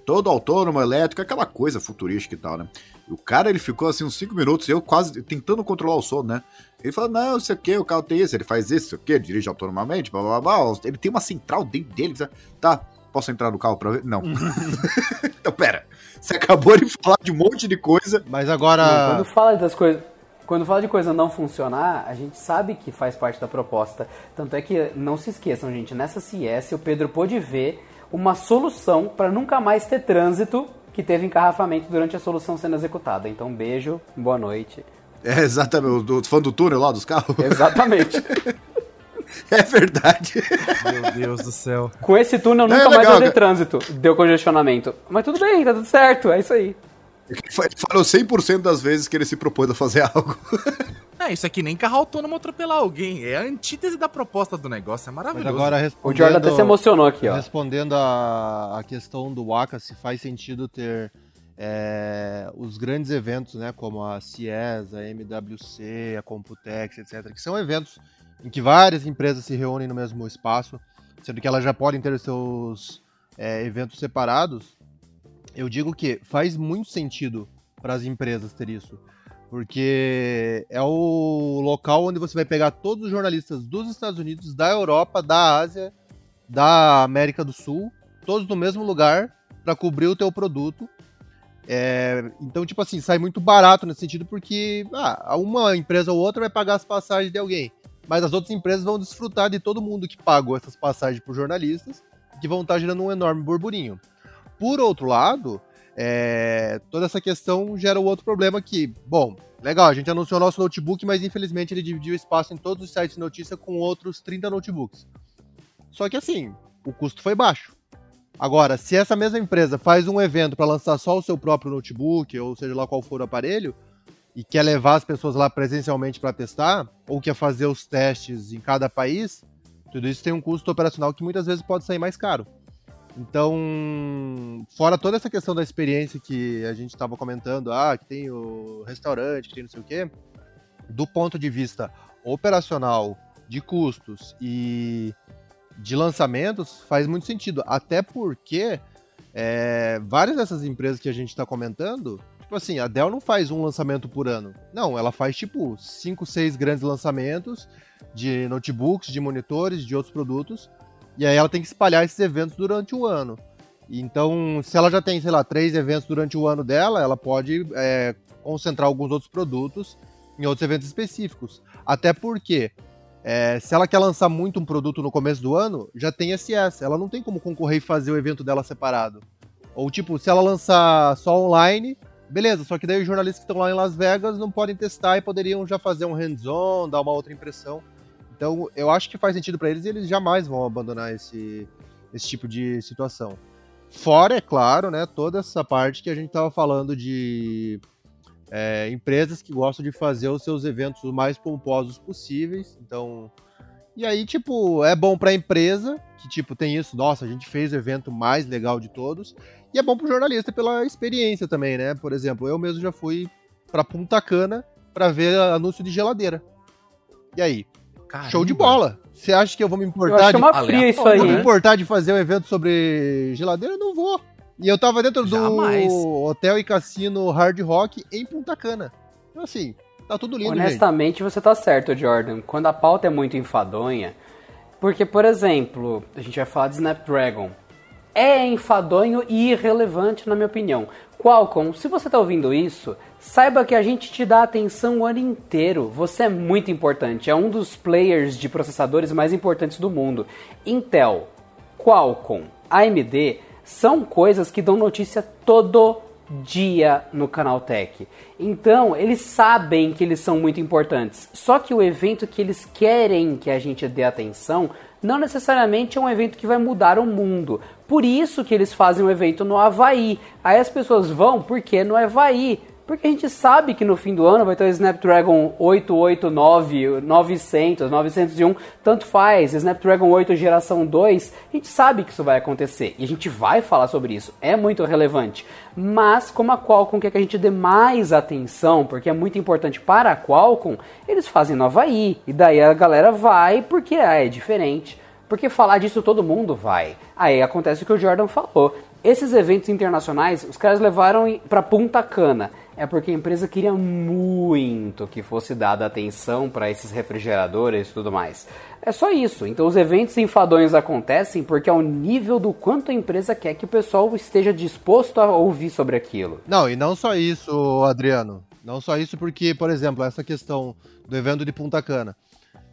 Todo autônomo, elétrico, aquela coisa futurística e tal, né? E o cara, ele ficou assim uns 5 minutos, eu quase tentando controlar o sono, né? Ele falou, não, não sei o que, o carro tem isso, ele faz isso, sei o que, ele dirige autonomamente, blá blá blá. Ele tem uma central dentro dele. Tá, posso entrar no carro pra ver? Não. então, pera. Você acabou de falar de um monte de coisa. Mas agora. Quando fala das coisas. Quando fala de coisa não funcionar, a gente sabe que faz parte da proposta. Tanto é que, não se esqueçam, gente, nessa CS o Pedro pôde ver uma solução para nunca mais ter trânsito que teve encarrafamento durante a solução sendo executada. Então, beijo, boa noite. É, exatamente, o fã do túnel lá dos carros. Exatamente. É verdade. Meu Deus do céu. Com esse túnel Não, nunca é mais vai ter trânsito. Deu congestionamento. Mas tudo bem, tá tudo certo, é isso aí. Ele falou 100% das vezes que ele se propôs a fazer algo. É, isso aqui nem carro autônomo atropelar alguém. É a antítese da proposta do negócio. É Mas maravilhoso. agora O respondendo. Jordan até se emocionou aqui, ó. Respondendo a, a questão do Waka, se faz sentido ter é, os grandes eventos, né, como a CIES, a MWC, a Computex, etc., que são eventos em que várias empresas se reúnem no mesmo espaço, sendo que elas já podem ter seus é, eventos separados. Eu digo que faz muito sentido para as empresas ter isso, porque é o local onde você vai pegar todos os jornalistas dos Estados Unidos, da Europa, da Ásia, da América do Sul, todos no mesmo lugar para cobrir o teu produto. É, então, tipo assim, sai muito barato nesse sentido, porque ah, uma empresa ou outra vai pagar as passagens de alguém, mas as outras empresas vão desfrutar de todo mundo que pagou essas passagens para jornalistas, que vão estar gerando um enorme burburinho. Por outro lado, é, toda essa questão gera um outro problema que, bom, legal, a gente anunciou nosso notebook, mas infelizmente ele dividiu o espaço em todos os sites de notícia com outros 30 notebooks. Só que assim, o custo foi baixo. Agora, se essa mesma empresa faz um evento para lançar só o seu próprio notebook, ou seja lá qual for o aparelho, e quer levar as pessoas lá presencialmente para testar, ou quer fazer os testes em cada país, tudo isso tem um custo operacional que muitas vezes pode sair mais caro. Então, fora toda essa questão da experiência que a gente estava comentando, ah, que tem o restaurante, que tem não sei o quê, do ponto de vista operacional, de custos e de lançamentos, faz muito sentido. Até porque é, várias dessas empresas que a gente está comentando, tipo assim, a Dell não faz um lançamento por ano. Não, ela faz tipo 5, 6 grandes lançamentos de notebooks, de monitores, de outros produtos. E aí ela tem que espalhar esses eventos durante o ano. Então, se ela já tem, sei lá, três eventos durante o ano dela, ela pode é, concentrar alguns outros produtos em outros eventos específicos. Até porque, é, se ela quer lançar muito um produto no começo do ano, já tem SS. Ela não tem como concorrer e fazer o evento dela separado. Ou tipo, se ela lançar só online, beleza, só que daí os jornalistas que estão lá em Las Vegas não podem testar e poderiam já fazer um hands-on, dar uma outra impressão. Então, eu acho que faz sentido para eles e eles jamais vão abandonar esse, esse tipo de situação. Fora, é claro, né, toda essa parte que a gente estava falando de é, empresas que gostam de fazer os seus eventos o mais pomposos possíveis. Então, E aí, tipo, é bom pra empresa, que, tipo, tem isso, nossa, a gente fez o evento mais legal de todos. E é bom pro jornalista pela experiência também, né? Por exemplo, eu mesmo já fui pra Punta Cana pra ver anúncio de geladeira. E aí? Caramba. Show de bola. Você acha que eu vou me Eu importar de uma fria isso aí, Vou me né? importar de fazer um evento sobre geladeira? Eu Não vou. E eu tava dentro Jamais. do hotel e cassino Hard Rock em Punta Cana. Então, assim, tá tudo lindo, gente. Honestamente, você tá certo, Jordan. Quando a pauta é muito enfadonha. Porque, por exemplo, a gente vai falar de Snapdragon. É enfadonho e irrelevante, na minha opinião. Qualcomm, se você tá ouvindo isso, saiba que a gente te dá atenção o ano inteiro. Você é muito importante. É um dos players de processadores mais importantes do mundo. Intel, Qualcomm, AMD são coisas que dão notícia todo dia no canal Tech. Então, eles sabem que eles são muito importantes. Só que o evento que eles querem que a gente dê atenção não necessariamente é um evento que vai mudar o mundo. Por isso que eles fazem um evento no Havaí. Aí as pessoas vão porque no Havaí. Porque a gente sabe que no fim do ano vai ter o Snapdragon 889, 900, 901, tanto faz, Snapdragon 8 geração 2, a gente sabe que isso vai acontecer e a gente vai falar sobre isso, é muito relevante. Mas como a Qualcomm quer que a gente dê mais atenção, porque é muito importante para a Qualcomm, eles fazem no Havaí, e daí a galera vai porque ah, é diferente. Porque falar disso todo mundo vai. Aí acontece o que o Jordan falou. Esses eventos internacionais, os caras levaram para Punta Cana. É porque a empresa queria muito que fosse dada atenção para esses refrigeradores e tudo mais. É só isso. Então os eventos enfadonhos acontecem porque é o nível do quanto a empresa quer que o pessoal esteja disposto a ouvir sobre aquilo. Não, e não só isso, Adriano. Não só isso, porque, por exemplo, essa questão do evento de Punta Cana.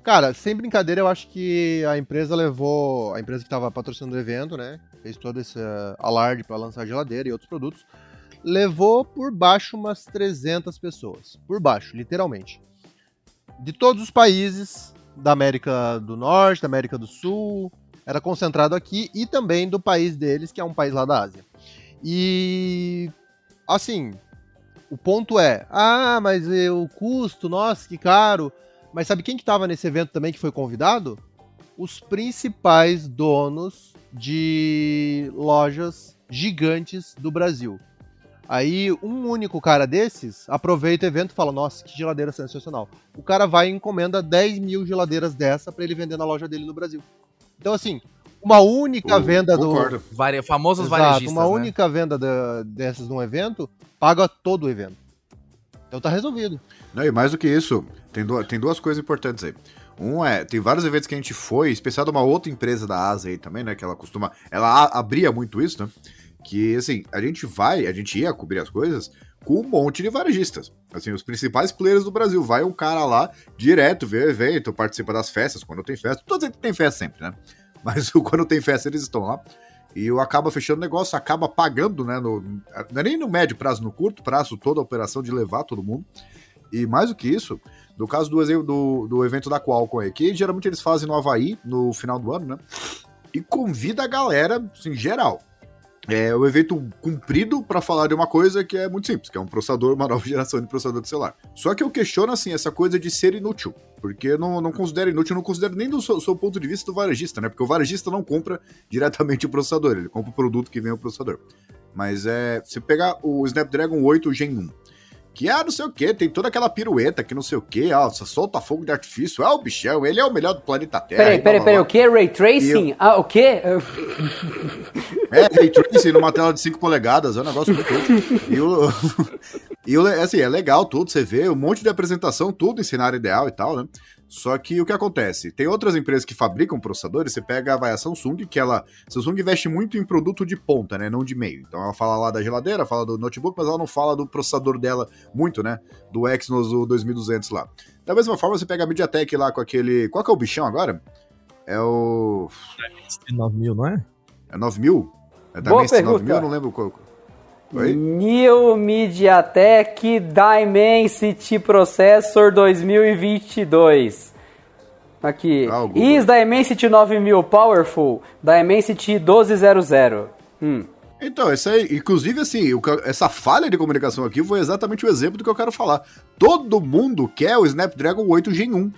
Cara, sem brincadeira, eu acho que a empresa levou. A empresa que estava patrocinando o evento, né? Fez todo esse alarde para lançar geladeira e outros produtos. Levou por baixo umas 300 pessoas. Por baixo, literalmente. De todos os países da América do Norte, da América do Sul. Era concentrado aqui e também do país deles, que é um país lá da Ásia. E. Assim. O ponto é, ah, mas o custo, nossa, que caro. Mas sabe quem que estava nesse evento também que foi convidado? Os principais donos de lojas gigantes do Brasil. Aí um único cara desses aproveita o evento e fala: Nossa, que geladeira sensacional. O cara vai e encomenda 10 mil geladeiras dessa para ele vender na loja dele no Brasil. Então, assim, uma única Uh, venda do. concordo. Vari... Famosos Exato, varejistas, uma né? única venda da- dessas num evento paga todo o evento. Então tá resolvido. Não, e mais do que isso, tem, du- tem duas coisas importantes aí. Um é, tem vários eventos que a gente foi, especial de uma outra empresa da Ásia aí também, né? Que ela costuma. Ela abria muito isso, né? Que assim, a gente vai, a gente ia cobrir as coisas com um monte de varejistas. Assim, os principais players do Brasil. Vai um cara lá direto ver o evento, participa das festas, quando tem festa. Todos eles têm festa sempre, né? Mas quando tem festa, eles estão lá. E eu acaba fechando o negócio, acaba pagando, né? No, não é nem no médio prazo, no curto prazo, toda a operação de levar todo mundo. E mais do que isso, no caso do, do, do evento da Qualcomm aí, que geralmente eles fazem no Havaí, no final do ano, né? E convida a galera, assim, geral. É um evento cumprido para falar de uma coisa que é muito simples, que é um processador, uma nova geração de processador de celular. Só que eu questiono, assim, essa coisa de ser inútil. Porque eu não, não considero inútil, eu não considero nem do seu, seu ponto de vista do varejista, né? Porque o varejista não compra diretamente o processador, ele compra o produto que vem o processador. Mas é. Se pegar o Snapdragon 8 Gen 1, que ah, não sei o que, tem toda aquela pirueta que não sei o que, ah, solta fogo de artifício, ah, o bichão, ele é o melhor do planeta Terra. Peraí, peraí, peraí, o que? Ray Tracing? Ah, o quê? É, Ray Tracing numa tela de 5 polegadas, é um negócio muito. E o. E o, assim, é legal tudo, você vê um monte de apresentação, tudo em cenário ideal e tal, né? Só que o que acontece? Tem outras empresas que fabricam processadores, você pega vai, a Samsung, que ela. Samsung investe muito em produto de ponta, né? Não de meio. Então ela fala lá da geladeira, fala do notebook, mas ela não fala do processador dela muito, né? Do Exynos o 2200 lá. Da mesma forma, você pega a MediaTek lá com aquele. Qual que é o bichão agora? É o. 9 mil, não é? É 9000? É da Boa Dimensity pergunta. 9000? Eu não lembro qual. Oi? New MediaTek Dimensity Processor 2022. Aqui. Ah. Is Dimensity 9000 Powerful? Dimensity 1200. Hum. Então, essa aí, inclusive assim, o essa falha de comunicação aqui foi exatamente o exemplo do que eu quero falar. Todo mundo quer o Snapdragon 8 Gen 1.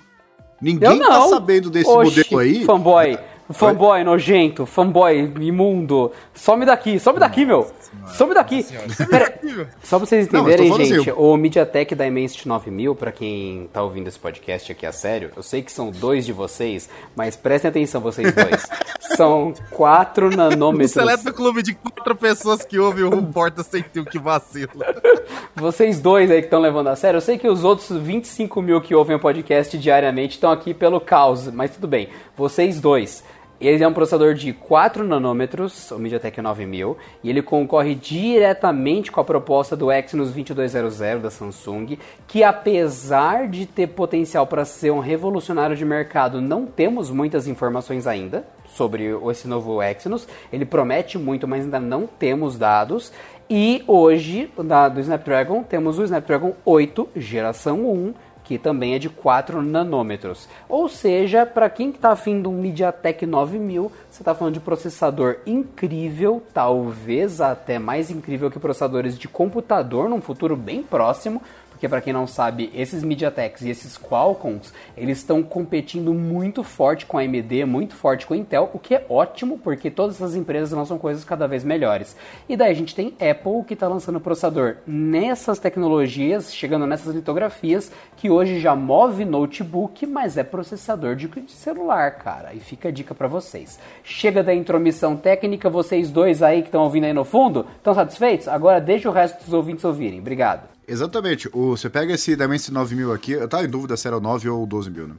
Ninguém tá sabendo desse Oxi, modelo aí. Fanboy. Fanboy nojento, fanboy imundo. Some daqui, some daqui, meu. Some daqui. Pera, só pra vocês Não, entenderem, falando gente, assim, o MediaTek Dimensity 9000, pra quem tá ouvindo esse podcast aqui a sério, eu sei que são dois de vocês, mas prestem atenção vocês dois. são 4 O nanômetros. seleto clube de quatro pessoas que ouvem o Porta Sentiu que vacila. Vocês dois aí que estão levando a sério, eu sei que os outros 25 mil que ouvem o podcast diariamente estão aqui pelo caos, mas tudo bem. Vocês dois. Ele é um processador de 4 nanômetros, o MediaTek 9000, e ele concorre diretamente com a proposta do Exynos 2200 da Samsung, que apesar de ter potencial para ser um revolucionário de mercado, não temos muitas informações ainda sobre esse novo Exynos. Ele promete muito, mas ainda não temos dados. E hoje, da, do Snapdragon, temos o Snapdragon 8 geração 1, que também é de 4 nanômetros. Ou seja, para quem está afim de um MediaTek 9000, você está falando de processador incrível, talvez até mais incrível que processadores de computador num futuro bem próximo, porque para quem não sabe, esses MediaTeks e esses Qualcomms, eles estão competindo muito forte com a AMD, muito forte com a Intel, o que é ótimo, porque todas essas empresas lançam coisas cada vez melhores. E daí a gente tem Apple que está lançando processador nessas tecnologias, chegando nessas litografias, que hoje já move notebook, mas é processador de celular, cara. E fica a dica para vocês. Chega da intromissão técnica, vocês dois aí que estão ouvindo aí no fundo, estão satisfeitos? Agora deixa o resto dos ouvintes ouvirem. Obrigado. Exatamente. O, você pega esse Dimensity 9000 aqui, eu tava em dúvida se era o 9 ou o 12000, né?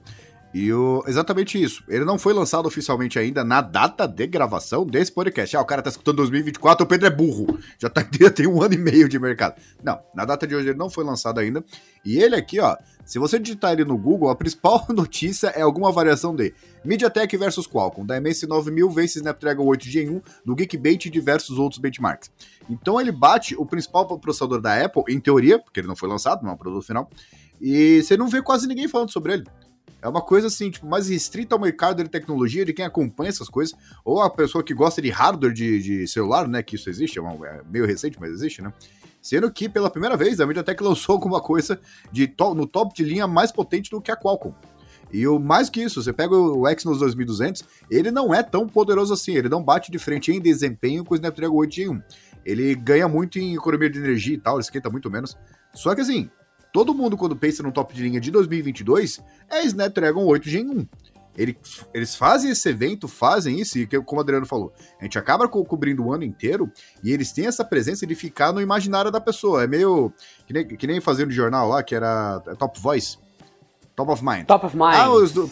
E o, exatamente isso. Ele não foi lançado oficialmente ainda na data de gravação desse podcast. Ah, o cara tá escutando 2024, o Pedro é burro. Já, tá, já tem um ano e meio de mercado. Não, na data de hoje ele não foi lançado ainda. E ele aqui, ó, se você digitar ele no Google, a principal notícia é alguma variação de MediaTek versus Qualcomm. Dimensity 9000 vence Snapdragon 8 Gen 1 no Geekbench e diversos outros benchmarks. Então ele bate o principal processador da Apple, em teoria, porque ele não foi lançado, não é um produto final, e você não vê quase ninguém falando sobre ele. É uma coisa assim, tipo, mais restrita ao mercado de tecnologia, de quem acompanha essas coisas, ou a pessoa que gosta de hardware de, de celular, né? Que isso existe, é, uma- é meio recente, mas existe, né? Sendo que, pela primeira vez, a MediaTek lançou alguma coisa de no top de linha mais potente do que a Qualcomm. E o mais que isso, você pega o Exynos 2200, ele não é tão poderoso assim, ele não bate de frente em desempenho com o Snapdragon 8 Gen 1. Ele ganha muito em economia de energia e tal, ele esquenta muito menos. Só que assim, todo mundo quando pensa no top de linha de 2022 é Snapdragon 8 Gen 1. Ele- eles fazem esse evento, fazem isso, e que, como o Adriano falou, a gente acaba co- cobrindo o ano inteiro e eles têm essa presença de ficar no imaginário da pessoa. É meio que nem, que nem fazendo jornal lá, que era Top Voice, Top of Mind. Top of Mind. Ah, os do-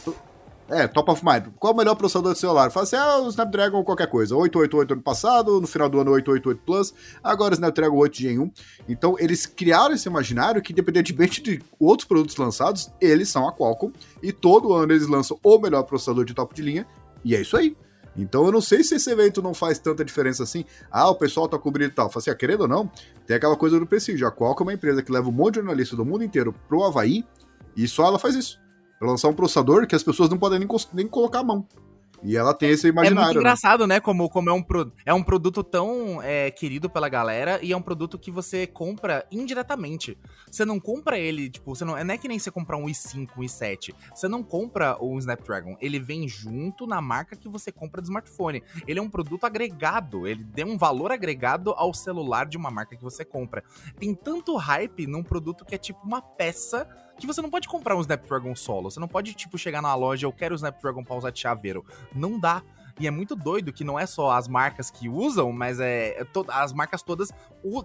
é, top of mind. Qual o melhor processador de celular? Fala assim, ah, o Snapdragon qualquer coisa. 888 ano passado, no final do ano 888 Plus, agora o Snapdragon 8 Gen 1. Então, eles criaram esse imaginário que, independentemente de outros produtos lançados, eles são a Qualcomm. E todo ano eles lançam o melhor processador de top de linha. E é isso aí. Então eu não sei se esse evento não faz tanta diferença assim. Ah, o pessoal tá cobrindo e tal. Fala assim, ah, querendo ou não, tem aquela coisa do prestígio. A Qualcomm é uma empresa que leva um monte de jornalista do mundo inteiro pro Havaí e só ela faz isso. Lançar um processador que as pessoas não podem nem, nem colocar a mão. E ela tem esse É muito imaginário. né? engraçado, né? Como, como é, um pro, é um produto tão é, querido pela galera e é um produto que você compra indiretamente. Você não compra ele, tipo, você não, não é que nem você comprar um i5, um i7. Você não compra o Snapdragon. Ele vem junto na marca que você compra do smartphone. Ele é um produto agregado. Ele tem um valor agregado ao celular de uma marca que você compra. Tem tanto hype num produto que é tipo uma peça que você não pode comprar um Snapdragon solo. Você não pode, tipo, chegar na loja, eu quero o Snapdragon pra usar de chaveiro. Não dá. E é muito doido que não é só as marcas que usam, mas é, é as marcas todas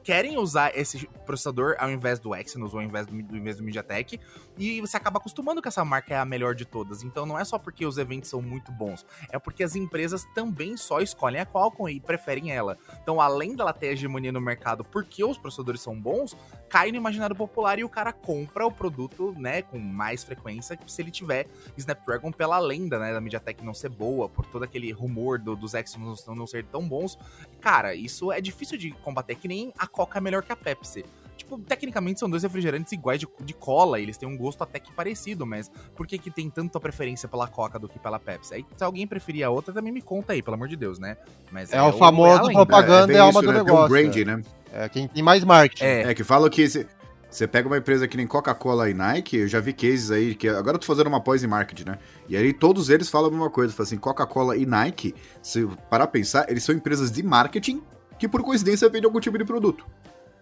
querem usar esse processador ao invés do Exynos ou ao invés do, do, invés do MediaTek. E você acaba acostumando que essa marca é a melhor de todas. Então não é só porque os eventos são muito bons, é porque as empresas também só escolhem a Qualcomm e preferem ela. Então, além dela ter hegemonia no mercado porque os processadores são bons, cai no imaginário popular e o cara compra o produto, né, com mais frequência se ele tiver Snapdragon pela lenda, né, da MediaTek não ser boa, por todo aquele rumor do, dos Exynos não, não ser tão bons. Cara, isso é difícil de combater, que nem a Coca é melhor que a Pepsi. Tipo, tecnicamente são dois refrigerantes iguais de, de cola, eles têm um gosto até que parecido, mas por que que tem tanta preferência pela Coca do que pela Pepsi? Aí, se alguém preferir a outra, também me conta aí, pelo amor de Deus, né? Mas É o a famoso propaganda. bem é alma do Tem um negócio, brand, né? É quem tem mais marketing. É, É, que fala que esse, Você pega uma empresa que nem Coca-Cola e Nike, eu já vi cases aí, que agora eu tô fazendo uma pós em marketing, né? E aí todos eles falam a mesma coisa, falam assim, Coca-Cola e Nike, se parar a pensar, eles são empresas de marketing que por coincidência vendem algum tipo de produto.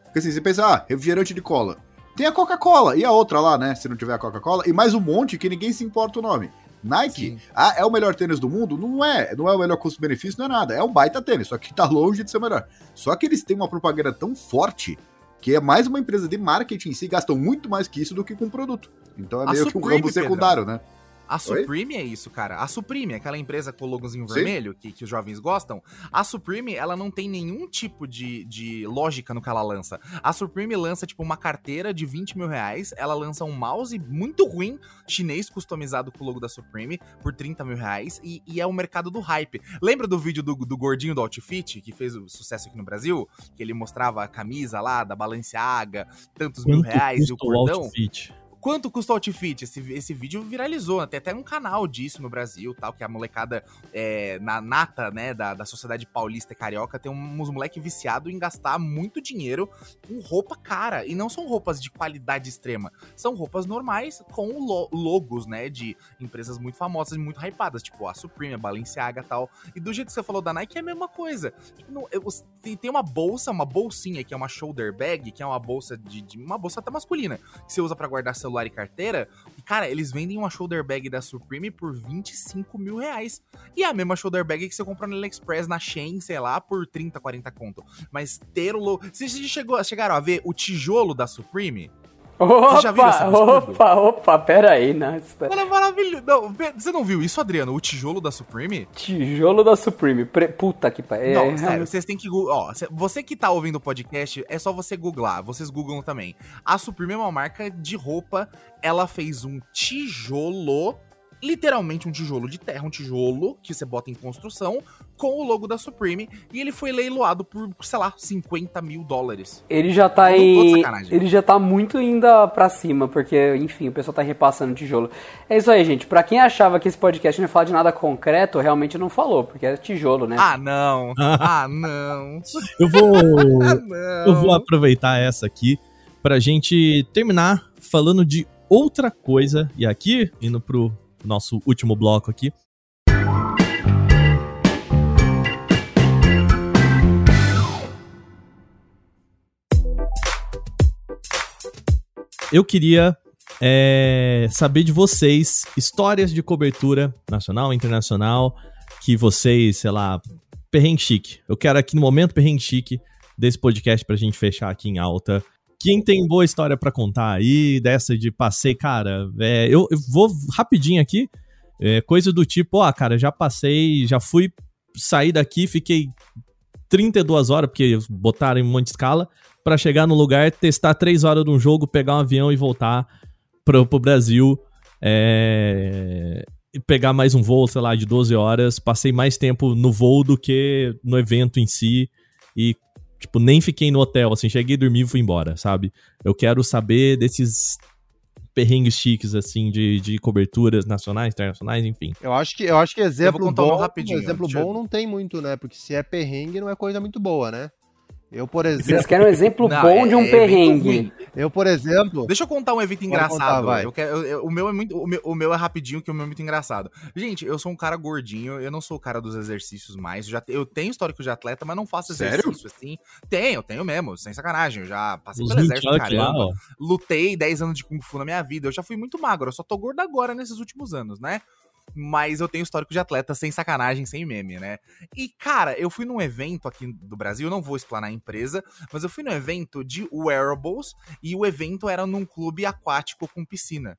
Porque assim, você pensa, ah, refrigerante de cola. Tem a Coca-Cola e a outra lá, né? Se não tiver a Coca-Cola, e mais um monte que ninguém se importa o nome. Nike, ah, é o melhor tênis do mundo? Não é. Não é o melhor custo-benefício, não é nada. É um baita tênis, só que tá longe de ser o melhor. Só que eles têm uma propaganda tão forte que é mais uma empresa de marketing em si, gastam muito mais que isso do que com produto. Então é meio que um Supreme, ramo secundário, né? A Supreme é isso, cara. A Supreme, aquela empresa com o logozinho vermelho que, que os jovens gostam, a Supreme, ela não tem nenhum tipo de, de lógica no que ela lança. A Supreme lança, tipo, uma carteira de 20 mil reais, ela lança um mouse muito ruim, chinês, customizado com o logo da Supreme, por 30 mil reais, e, e é o mercado do hype. Lembra do vídeo do, do gordinho do Outfit, que fez o sucesso aqui no Brasil? Que ele mostrava a camisa lá da Balenciaga, tantos mil Quanto reais e o cordão? outfit? Quanto custa o outfit? Esse, esse vídeo viralizou, tem até um canal disso no Brasil, tal, que a molecada é, na nata, né, da, da sociedade paulista e carioca, tem uns moleque viciado em gastar muito dinheiro com roupa cara. E não são roupas de qualidade extrema, são roupas normais com lo- logos, né, de empresas muito famosas e muito hypadas, tipo a Supreme, a Balenciaga tal. E do jeito que você falou da Nike, é a mesma coisa. Tipo, não- eu- tem, tem uma bolsa, uma bolsinha, que é uma shoulder bag, que é uma bolsa de, de- uma bolsa até masculina, que você usa pra guardar celular e carteira. Cara, eles vendem uma shoulder bag da Supreme por 25 mil reais. E é a mesma shoulder bag que você compra no AliExpress, na Shein, sei lá, por 30, 40 conto. Mas ter o logo... Vocês chegaram a ver o tijolo da Supreme? Opa, já viram absurdo? opa, opa, pera aí, né? Tá- Mano, é maravilhoso. Não, você não viu isso, Adriano? O tijolo da Supreme? Tijolo da Supreme. Pre- Puta que pariu. Não, É, sério, vocês têm que. Ó, cê- você que tá ouvindo o podcast, é só você googlar. Vocês googlam também. A Supreme é uma marca de roupa. Ela fez um tijolo. Literalmente um tijolo de terra, um tijolo que você bota em construção com o logo da Supreme. E ele foi leiloado por, sei lá, 50 mil dólares. Ele já tá em. sacanagem. Ele já tá muito ainda pra cima, porque, enfim, o pessoal tá repassando tijolo. É isso aí, gente. Pra quem achava que esse podcast não ia falar de nada concreto, realmente não falou, porque é tijolo, né? Ah, não. ah, não. Eu vou. Ah, não. Eu vou aproveitar essa aqui pra gente terminar falando de outra coisa. E aqui, indo pro nosso último bloco aqui. Eu queria é, saber de vocês histórias de cobertura nacional, internacional, que vocês, sei lá, perrengue chique. Eu quero aqui no momento perrengue chique desse podcast pra gente fechar aqui em alta. Quem tem boa história pra contar aí, dessa de passei, cara, é, eu, eu vou rapidinho aqui, é, coisa do tipo, ó, cara, já passei, já fui sair daqui, fiquei 32 horas, porque botaram em um monte de escala, pra chegar no lugar, testar 3 horas de um jogo, pegar um avião e voltar pro, pro Brasil, é, pegar mais um voo, sei lá, de 12 horas. Passei mais tempo no voo do que no evento em si. E, tipo, nem fiquei no hotel, assim, cheguei, dormi e fui embora, sabe? Eu quero saber desses perrengues chiques, assim, de, de coberturas nacionais, internacionais, enfim. Eu acho que, eu acho que exemplo um bom, rapidinho, exemplo deixa eu- bom não tem muito, né? Porque se é perrengue não é coisa muito boa, né? Eu, por exemplo, Vocês querem um exemplo Não, bom é- de um é perrengue. eu, por exemplo, Deixa eu contar um evento engraçado. contar, vai. Eu quero- eu- eu- o, meu é muito, o, meu, o meu é rapidinho, que o meu é muito engraçado. Gente, eu sou um cara gordinho, eu não sou o cara dos exercícios mais. Já, eu tenho histórico de atleta, mas não faço Sério? exercício assim. Tenho, tenho mesmo, sem sacanagem. Eu já passei Os pelo exército, lá, caramba. ó. Lutei 10 anos de Kung Fu na minha vida. Eu já fui muito magro, eu só tô gordo agora nesses últimos anos, né? Mas eu tenho histórico de atleta sem sacanagem, sem meme, né? E, cara, eu fui num evento aqui do Brasil, não vou explanar a empresa, mas eu fui num evento de wearables e o evento era num clube aquático com piscina.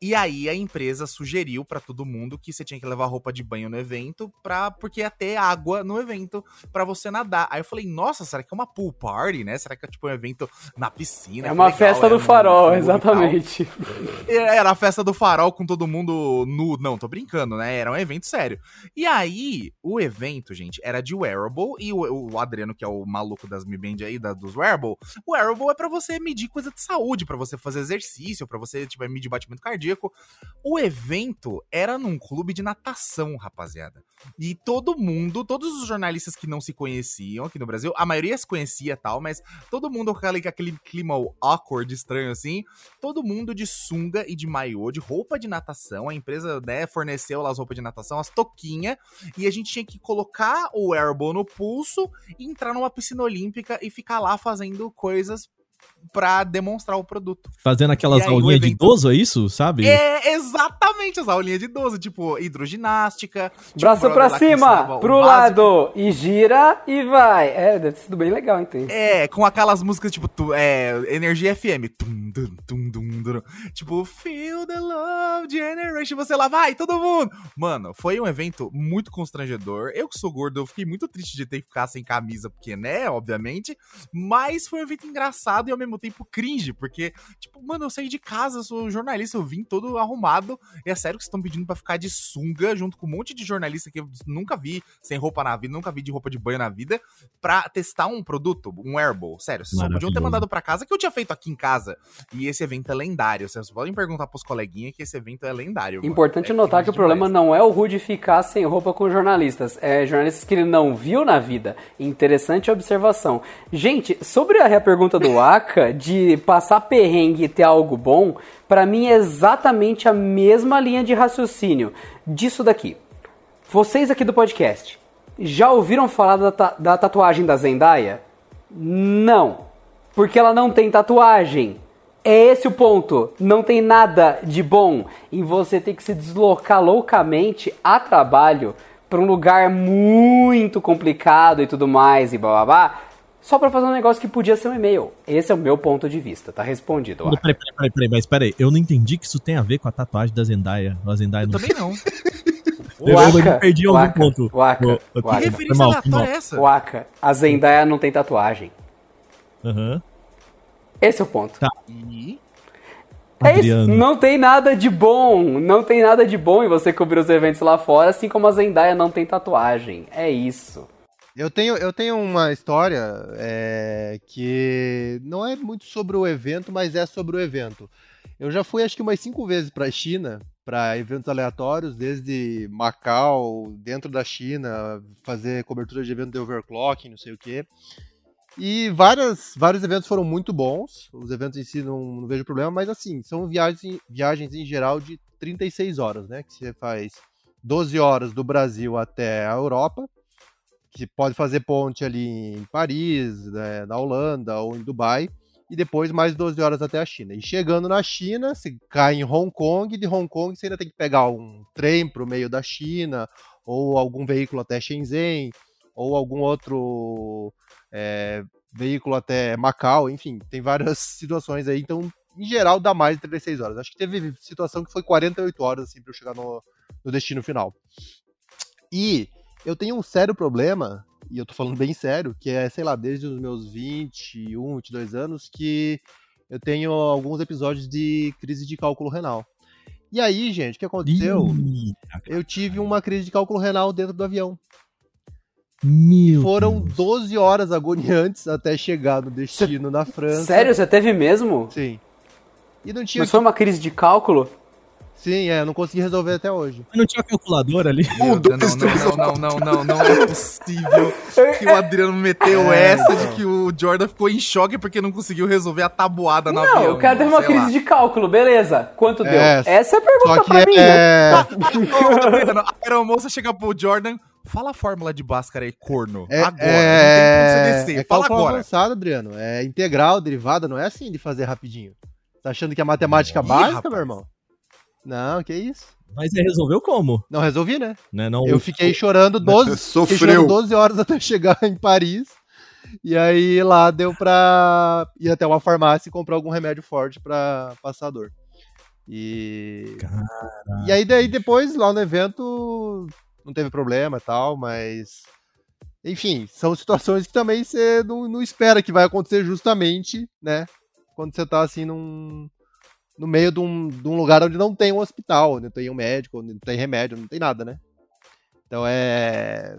E aí a empresa sugeriu pra todo mundo que você tinha que levar roupa de banho no evento, pra, porque ia ter água no evento pra você nadar. Aí eu falei, nossa, será que é uma pool party, né? Será que é tipo um evento na piscina? É uma legal, festa é do um farol, exatamente. Era a festa do farol com todo mundo nu. Não, tô brincando, né? Era um evento sério. E aí, o evento, gente, era de wearable. E o, o Adriano, que é o maluco das Mi Band aí, da, dos wearable, o wearable é pra você medir coisa de saúde, pra você fazer exercício, pra você, tipo, medir batimento cardíaco. Cardíaco. O evento era num clube de natação, rapaziada. E todo mundo, todos os jornalistas que não se conheciam aqui no Brasil, a maioria se conhecia tal, mas todo mundo com aquele, clima awkward, estranho assim, todo mundo de sunga e de maiô, de roupa de natação. A empresa, né, forneceu lá as roupas de natação, as toquinhas, e a gente tinha que colocar o airball no pulso entrar numa piscina olímpica e ficar lá fazendo coisas pra demonstrar o produto. Fazendo aquelas aí, aulinhas de evento- idoso, é isso? Sabe? É exatamente as aulinhas de 12, tipo hidroginástica. um Braço brother pra ensinava cima, o pro básico. lado, e gira e vai. É, deve ter sido bem legal, então. É, com aquelas músicas tipo tu- é, Energia FM. Tum, dum, tum, dum, dum. Tipo, Feel the Love Generation. Você lá, vai, todo mundo. Mano, foi um evento muito constrangedor. Eu que sou gordo, eu fiquei muito triste de ter que ficar sem camisa, porque, né, obviamente. Mas foi um evento engraçado e ao mesmo tempo cringe, porque, tipo, mano, eu saí de casa, sou jornalista, eu vim todo arrumado. E é sério que vocês estão pedindo pra ficar de sunga junto com um monte de jornalista que eu nunca vi sem roupa na vida, nunca vi de roupa de banho na vida, pra testar um produto, um Airball. Sério, vocês só podiam ter mandado pra casa que eu tinha feito aqui em casa. E esse evento é lendário. Vocês podem perguntar pros coleguinhas que esse evento é lendário. mano. Importante É notar que o cringe problema demais. não é o Rude ficar sem roupa com jornalistas, é jornalistas que ele não viu na vida. Interessante observação. Gente, sobre a pergunta do Aka de passar perrengue e ter algo bom, pra mim é exatamente a mesma linha de raciocínio disso daqui. Vocês aqui do podcast já ouviram falar da, ta- da tatuagem da Zendaya? Não, porque ela não tem tatuagem. É esse o ponto. Não tem nada de bom em você ter que se deslocar loucamente a trabalho para um lugar muito complicado e tudo mais e blá, só para fazer um negócio que podia ser um e-mail. Esse é o meu ponto de vista. Tá respondido. Não. Peraí, peraí, peraí, peraí, mas peraí, eu não entendi que isso tem a ver com a tatuagem da Zendaya. A Zendaya Eu não também não. Eu, eu Waka, me perdi algum Waka, ponto. Waka, Eu- eu- Waka. Que referência mal, mal. é essa? Waka, a Zendaya não tem tatuagem. Aham. Esse é o ponto. E... É isso, não tem nada de bom, não tem nada de bom em você cobrir os eventos lá fora, assim como a Zendaya não tem tatuagem. É isso. Eu tenho, eu tenho uma história é, que não é muito sobre o evento, mas é sobre o evento. Eu já fui acho que umas cinco vezes para a China, para eventos aleatórios, desde Macau, dentro da China, fazer cobertura de evento de overclocking, não sei o quê. E várias, vários eventos foram muito bons. Os eventos em si não, não vejo problema, mas assim, são viagens, viagens em geral de 36 horas, né? Que você faz 12 horas do Brasil até a Europa que pode fazer ponte ali em Paris, né, na Holanda ou em Dubai, e depois mais 12 horas até a China. E chegando na China, você cai em Hong Kong, e de Hong Kong você ainda tem que pegar um trem para o meio da China, ou algum veículo até Shenzhen, ou algum outro é, veículo até Macau, enfim, tem várias situações aí, então em geral dá mais de 36 horas. Acho que teve situação que foi 48 horas assim, para eu chegar no, no destino final. E eu tenho um sério problema, e eu tô falando bem sério, que é, sei lá, desde os meus 21, 22 anos, que eu tenho alguns episódios de crise de cálculo renal. E aí, gente, o que aconteceu? Eu tive uma crise de cálculo renal dentro do avião. Meu Foram Deus. 12 horas agoniantes até chegar no destino na França. Sério, você teve mesmo? Sim. E não tinha. Mas foi uma crise de cálculo? Sim, é, eu não consegui resolver até hoje. Mas não tinha calculadora ali? Meu Deus, não, não, não, não, não, não, não é possível que o Adriano meteu É, essa então. de que o Jordan ficou em choque porque não conseguiu resolver a tabuada no Não, avião. o cara teve uma crise lá. de cálculo, beleza. Quanto deu? É, Essa é a pergunta Só que pra mim. né? é. Ô, Adriano, a aeromoça chega pro Jordan, fala a fórmula de Bhaskara aí, corno. É, agora, é, não tem como você descer. é fala agora. avançado, Adriano. É integral, derivada, não é assim de fazer rapidinho. Tá achando que é matemática Ih, básica, rapaz. meu irmão? Não, que isso. Mas você resolveu como? Não resolvi, né? Né, não, Eu fiquei chorando 12, fiquei chorando Sofreu. 12 horas até chegar em Paris. E aí lá deu pra ir até uma farmácia e comprar algum remédio forte pra passar dor. E. E aí daí depois, lá no evento, não teve problema e tal, mas. Enfim, são situações que também você não, não espera que vai acontecer justamente, né? Quando você tá assim num. No meio de um, de um lugar onde não tem um hospital, não tem um médico, não tem remédio, não tem nada, né? Então é.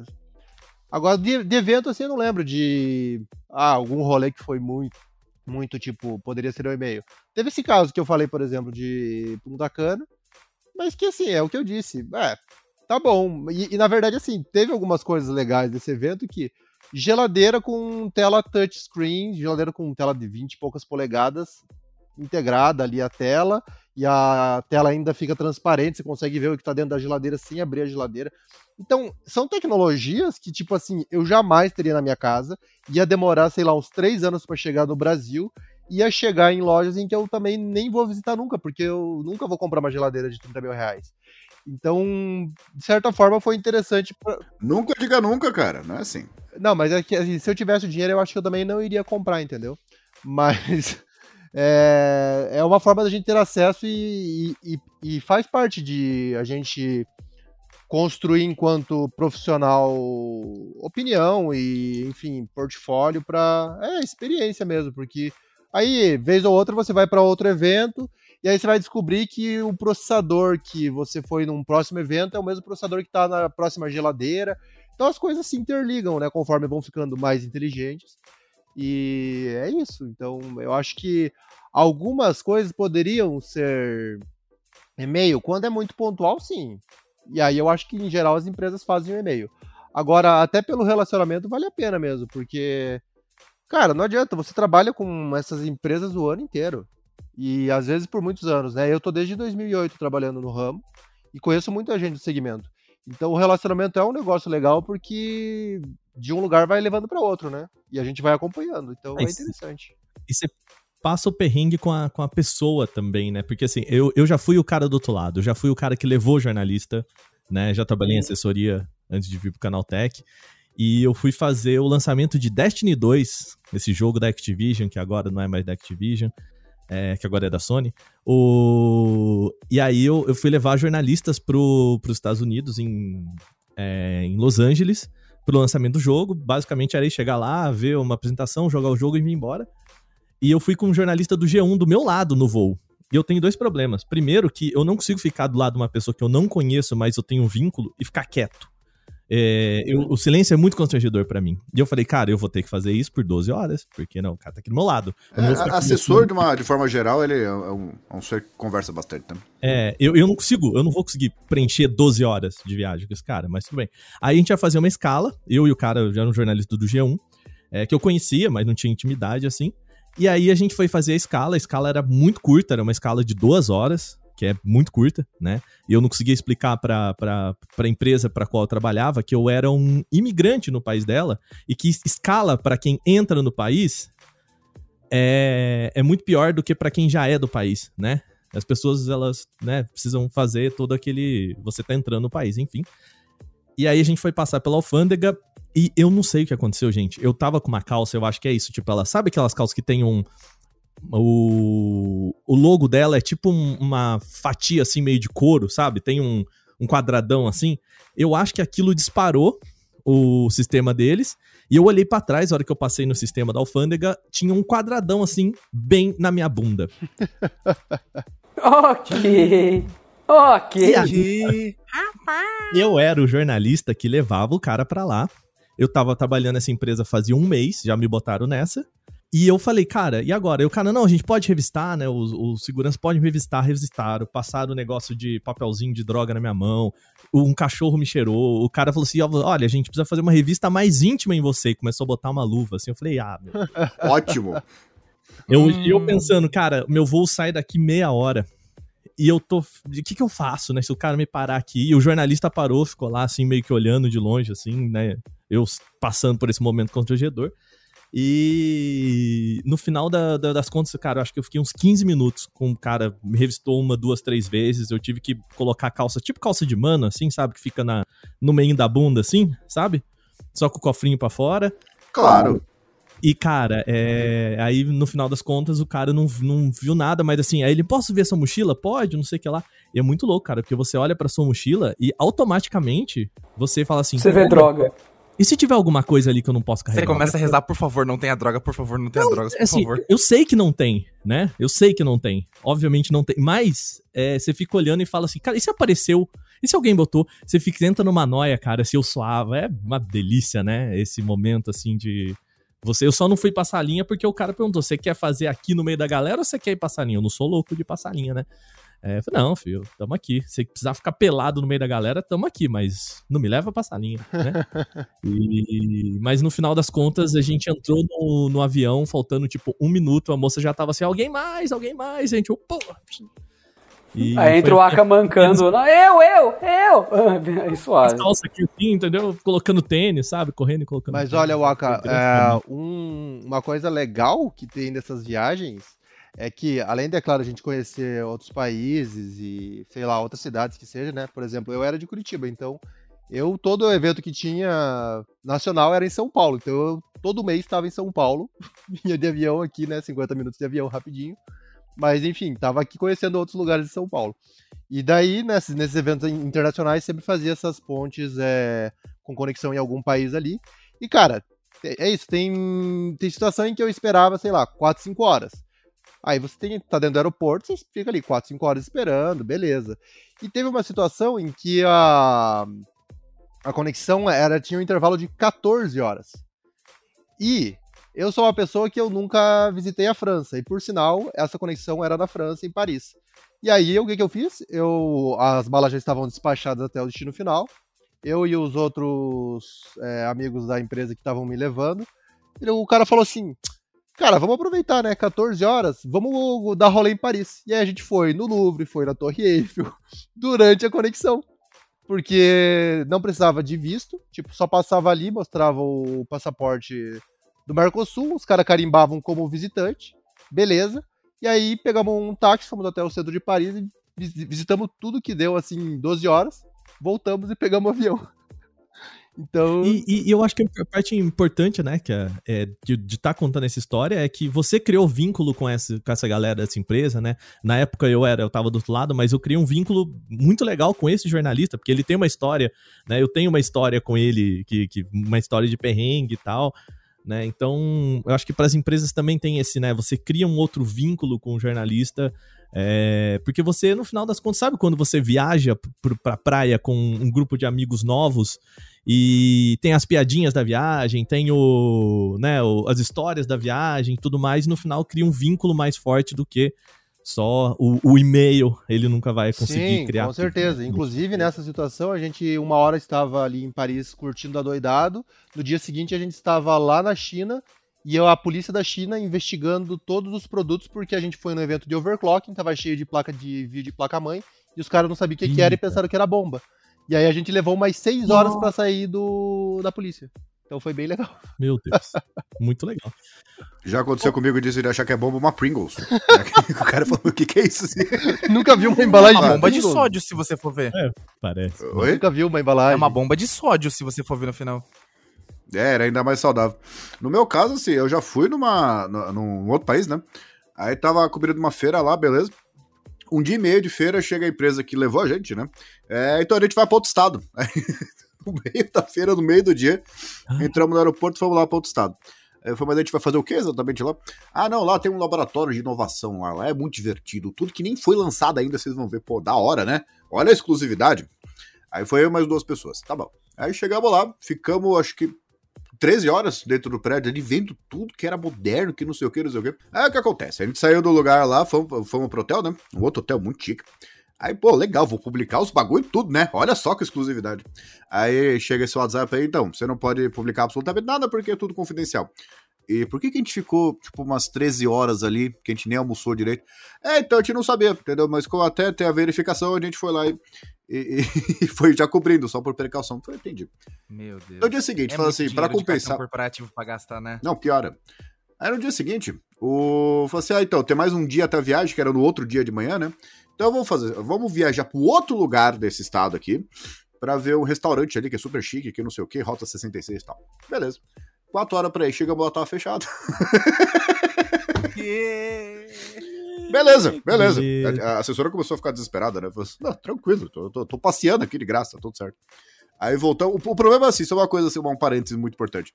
Agora, de, de evento, assim, eu não lembro de. Ah, algum rolê que foi muito muito tipo, poderia ser um e-mail. Teve esse caso que eu falei, por exemplo, de Punta Cana, mas que assim, é o que eu disse. É, tá bom. E, e, na verdade, assim, teve algumas coisas legais desse evento que geladeira com tela touchscreen, geladeira com tela de 20 e poucas polegadas, integrada ali a tela, e a tela ainda fica transparente, você consegue ver o que está dentro da geladeira sem abrir a geladeira. Então, são tecnologias que, tipo assim, eu jamais teria na minha casa, ia demorar, sei lá, uns três anos para chegar no Brasil, ia chegar em lojas em que eu também nem vou visitar nunca, porque eu nunca vou comprar uma geladeira de 30 mil reais. Então, de certa forma, foi interessante. Pra... Nunca diga nunca, cara, não é assim. Não, mas é que assim, se eu tivesse o dinheiro, eu acho que eu também não iria comprar, entendeu? Mas é, é uma forma da gente ter acesso e, e, e faz parte de a gente construir enquanto profissional opinião e, enfim, portfólio para é experiência mesmo, porque aí vez ou outra você vai para outro evento e aí você vai descobrir que o processador que você foi num próximo evento é o mesmo processador que está na próxima geladeira. Então as coisas se interligam, né? Conforme vão ficando mais inteligentes. E é isso. Então eu acho que algumas coisas poderiam ser e-mail. Quando é muito pontual, sim. E aí eu acho que em geral as empresas fazem o e-mail. Agora, até pelo relacionamento vale a pena mesmo, porque, cara, não adianta, você trabalha com essas empresas o ano inteiro. E às vezes por muitos anos, né? Eu tô desde 2008 trabalhando no ramo e conheço muita gente do segmento. Então o relacionamento é um negócio legal porque de um lugar vai levando para outro, né? E a gente vai acompanhando. Então é, é interessante. E você passa o perrengue com a, com a pessoa também, né? Porque assim, eu, eu já fui o cara do outro lado, já fui o cara que levou o jornalista, né? Já trabalhei em assessoria antes de vir pro Canal Tech. E eu fui fazer o lançamento de Destiny 2, esse jogo da Activision, que agora não é mais da Activision é, que agora é da Sony. O... E aí eu, eu fui levar jornalistas para os Estados Unidos, em, é, em Los Angeles, pro lançamento do jogo. Basicamente era chegar lá, ver uma apresentação, jogar o jogo e vir embora. E eu fui com um jornalista do G1 do meu lado no voo. E eu tenho dois problemas. Primeiro, que eu não consigo ficar do lado de uma pessoa que eu não conheço, mas eu tenho um vínculo, e ficar quieto. É, eu, o silêncio é muito constrangedor para mim. E eu falei, cara, eu vou ter que fazer isso por 12 horas, porque não, o cara tá aqui do meu lado. É, assessor, de, uma, de forma geral, ele é um, é um ser que conversa bastante também. É, eu, eu não consigo, eu não vou conseguir preencher 12 horas de viagem com esse cara, mas tudo bem. Aí a gente ia fazer uma escala, eu e o cara, já era um jornalista do G1, é, que eu conhecia, mas não tinha intimidade assim. E aí a gente foi fazer a escala, a escala era muito curta, era uma escala de duas horas que é muito curta, né? E eu não conseguia explicar para a empresa para qual eu trabalhava que eu era um imigrante no país dela e que escala para quem entra no país é, é muito pior do que para quem já é do país, né? As pessoas, elas, né, precisam fazer todo aquele. Você tá entrando no país, enfim. E aí a gente foi passar pela alfândega e eu não sei o que aconteceu, gente. Eu tava com uma calça, eu acho que é isso, tipo, ela sabe aquelas calças que tem um, o, o logo dela é tipo um, uma fatia assim, meio de couro, sabe? Tem um, um quadradão assim. Eu acho que aquilo disparou o sistema deles. E eu olhei para trás, a hora que eu passei no sistema da alfândega, tinha um quadradão assim, bem na minha bunda. ok. Ok. Aí, eu era o jornalista que levava o cara para lá. Eu tava trabalhando nessa empresa fazia um mês, já me botaram nessa. E eu falei, cara, e agora? E o cara, não, a gente pode revistar, né? Os, os seguranças podem revistar, revistaram, passaram o negócio de papelzinho de droga na minha mão, um cachorro me cheirou, o cara falou assim, olha, a gente precisa fazer uma revista mais íntima em você, e começou a botar uma luva, assim, eu falei, ah, meu. Ótimo. Eu, hum. eu pensando, cara, meu voo sai daqui meia hora, e eu tô. O que que eu faço, né? Se o cara me parar aqui. E o jornalista parou, ficou lá, assim, meio que olhando de longe, assim, né? Eu passando por esse momento constrangedor. E no final da, da, das contas, cara, eu acho que eu fiquei uns 15 minutos com o cara, me revistou uma, duas, três vezes. Eu tive que colocar calça, tipo calça de mano, assim, sabe? Que fica na, no meio da bunda, assim, sabe? Só com o cofrinho para fora. Claro. E, cara, é... aí no final das contas o cara não, não viu nada, mas assim, aí ele, posso ver essa mochila? Pode, não sei o que lá. E é muito louco, cara, porque você olha pra sua mochila e automaticamente você fala assim... Você vê droga. E se tiver alguma coisa ali que eu não posso carregar? Você começa a rezar, por favor, não tenha droga, por favor, não tenha não, drogas, por assim, favor. Eu sei que não tem, né? Eu sei que não tem. Obviamente não tem. Mas é, você fica olhando e fala assim, cara, e se apareceu? E se alguém botou? Você fica, entra numa noia, cara, se eu suava. É uma delícia, né? Esse momento, assim, de Você, eu só não fui passar linha porque o cara perguntou: você quer fazer aqui no meio da galera ou você quer ir passar linha? Eu não sou louco de passar linha, né? É, eu falei, não, filho, tamo aqui. Se precisar ficar pelado no meio da galera, tamo aqui, mas não me leva pra passar linha, né? e, mas no final das contas, a gente entrou no, no avião, faltando tipo um minuto, a moça já tava assim, alguém mais, alguém mais, gente, eu, pô. E Aí entra o Aka mancando, não, eu, eu, eu, aí suave. Calça aqui assim, entendeu? Colocando tênis, sabe? Correndo e colocando Mas olha, Waka, é, um, uma coisa legal que tem dessas viagens é que, além de, é claro, a gente conhecer outros países e, sei lá, outras cidades que seja, né? Por exemplo, eu era de Curitiba, então eu, todo evento que tinha nacional era em São Paulo. Então eu todo mês estava em São Paulo, vinha de avião aqui, né? 50 minutos de avião rapidinho. Mas enfim, estava aqui conhecendo outros lugares de São Paulo. E daí, nesses, nesses eventos internacionais, sempre fazia essas pontes é, com conexão em algum país ali. E, cara, é, é isso. Tem, tem situação em que eu esperava, sei lá, 4, 5 horas. Aí você tem, tá dentro do aeroporto, você fica ali 4, 5 horas esperando, beleza. E teve uma situação em que a, a conexão era tinha um intervalo de 14 horas. E eu sou uma pessoa que eu nunca visitei a França, e por sinal, essa conexão era na França, em Paris. E aí, o que, que eu fiz? Eu, as balas já estavam despachadas até o destino final. Eu e os outros é, amigos da empresa que estavam me levando. O cara falou assim: cara, vamos aproveitar, né? 14 horas, vamos dar rolê em Paris. E aí a gente foi no Louvre, foi na Torre Eiffel, durante a conexão. Porque não precisava de visto, tipo, só passava ali, mostrava o passaporte do Mercosul, os caras carimbavam como visitante, beleza. E aí pegamos um táxi, fomos até o centro de Paris e visitamos tudo que deu, assim, 12 horas, voltamos e pegamos o avião. Então... E, e, eu acho que a parte importante, né, que é, é de estar tá contando essa história é que você criou vínculo com essa, com essa galera dessa empresa, né? Na época eu era, eu tava do outro lado, mas eu criei um vínculo muito legal com esse jornalista, porque ele tem uma história, né? Eu tenho uma história com ele, que, que uma história de perrengue e tal. Né? Então, eu acho que para as empresas também tem esse, né? Você cria um outro vínculo com o jornalista, é, porque você, no final das contas, sabe quando você viaja para a praia com um grupo de amigos novos e tem as piadinhas da viagem, tem o, né, o, as histórias da viagem e tudo mais, e no final cria um vínculo mais forte do que só o, o e-mail ele nunca vai conseguir Sim, criar. Com certeza. Inclusive, nessa situação, a gente uma hora estava ali em Paris curtindo adoidado. No dia seguinte, a gente estava lá na China e a polícia da China investigando todos os produtos, porque a gente foi no evento de overclocking, estava cheio de placa de vídeo de placa-mãe, e os caras não sabiam o que, que, era e pensaram que era bomba. E aí a gente levou mais seis horas para sair do, da polícia. Então foi bem legal. Meu Deus. Muito legal. Já aconteceu comigo de achar que é bomba uma Pringles. o cara falou, o que, que é isso? Nunca viu uma embalagem. É uma bomba de sódio, se você for ver. É, parece. Oi? Nunca viu uma embalagem. É uma bomba de sódio, se você for ver no final. É, era ainda mais saudável. No meu caso, assim, eu já fui numa, num outro país, né? Aí tava cobrindo uma feira lá, beleza. Um dia e meio de feira, chega a empresa que levou a gente, né? É, então a gente vai para outro estado. No meio da feira, no meio do dia, entramos no aeroporto e fomos lá para outro estado. Eu falei, mas a gente vai fazer o que exatamente lá? Ah, não, lá tem um laboratório de inovação lá, lá é muito divertido. Tudo que nem foi lançado ainda, vocês vão ver, pô, da hora, né? Olha a exclusividade. Aí foi eu mais duas pessoas, tá bom. Aí chegamos lá, ficamos, acho que 13 horas dentro do prédio ali, vendo tudo que era moderno, que não sei o que, não sei o que. Aí o que acontece? A gente saiu do lugar lá, fomos, fomos pro hotel, né? Um outro hotel muito chique. Aí, pô, legal, vou publicar os bagulho tudo, né? Olha só que exclusividade. Aí chega esse WhatsApp aí, então, você não pode publicar absolutamente nada porque é tudo confidencial. E por que, que a gente ficou, tipo, umas 13 horas ali, que a gente nem almoçou direito? É, então a gente não sabia, entendeu? Mas com até ter a verificação, a gente foi lá e, e, e foi já cobrindo, só por precaução. Então eu entendi. Meu Deus. No dia seguinte, é fala assim, para compensar. corporativo pra gastar, né? Não, piora. Aí no dia seguinte, o. Falei assim: ah, então, tem mais um dia até a viagem, que era no outro dia de manhã, né? Então vamos fazer. Vamos viajar pro outro lugar desse estado aqui, para ver um restaurante ali que é super chique, que não sei o que, Rota 66 e tal. Beleza. Quatro horas pra ir, chegamos lá, tava fechado. beleza, beleza. A, assessora começou a ficar desesperada, né? Falou assim, não, tranquilo, tô, tô, tô, passeando aqui de graça, tá tudo certo. Aí voltamos. O, o, problema é assim, só uma coisa, assim, um parênteses muito importante.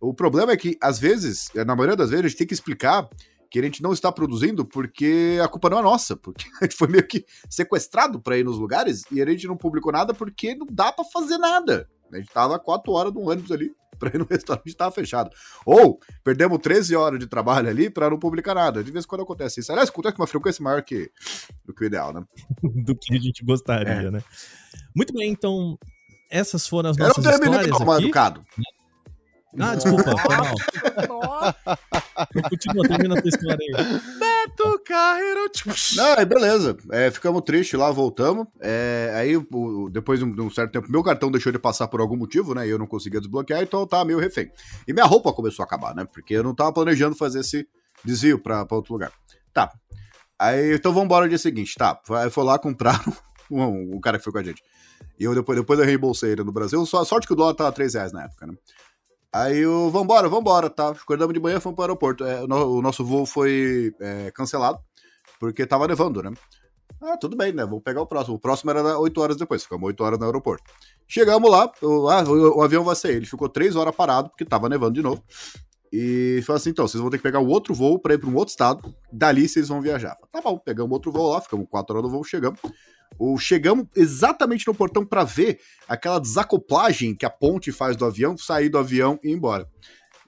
O problema é que, às vezes, na maioria das vezes, a gente tem que explicar que a gente não está produzindo porque a culpa não é nossa, porque a gente foi meio que sequestrado para ir nos lugares e a gente não publicou nada porque não dá para fazer nada. A gente tava quatro horas no ônibus ali, pra ir no restaurante tava fechado. Ou perdemos 13 horas de trabalho ali pra não publicar nada. De vez em quando acontece isso. Aliás, acontece com uma frequência maior que, do que o ideal, né? do que a gente gostaria, É. né? Muito bem, então essas foram as Eu não nossas terminei, histórias não, mal educado. Ah, desculpa, foi mal. Continua, termina a tua história aí. Beto Carreiro. Não, aí beleza. É, ficamos tristes lá, voltamos. É, aí, o- depois de um, certo tempo, meu cartão deixou de passar por algum motivo, né? E eu não conseguia desbloquear, então eu tava meio refém. E minha roupa começou a acabar, né? Porque eu não tava planejando fazer esse desvio pra, pra outro lugar. Tá. Aí, então vamos embora no dia seguinte. Tá. Foi lá comprar um, um cara que foi com a gente. E eu depois, depois eu reembolsei ele no Brasil. Só sorte que o dólar tava 3 reais na época, né? Aí eu, vambora, vambora, tá? Acordamos de manhã, fomos pro aeroporto. É, o, no- o nosso voo foi é, cancelado, porque tava nevando, né? Ah, tudo bem, né? Vamos pegar o próximo. O próximo era 8 horas depois, ficamos 8 horas no aeroporto. Chegamos lá, o, ah, o, o avião vai sair. Ele ficou 3 horas parado, porque tava nevando de novo. E falou assim: então, vocês vão ter que pegar um outro voo pra ir pra um outro estado. Dali vocês vão viajar. Falei, Tá bom, pegamos outro voo lá, ficamos 4 horas no voo, chegamos. O, chegamos exatamente no portão pra ver aquela desacoplagem que a ponte faz do avião, sair do avião e ir embora.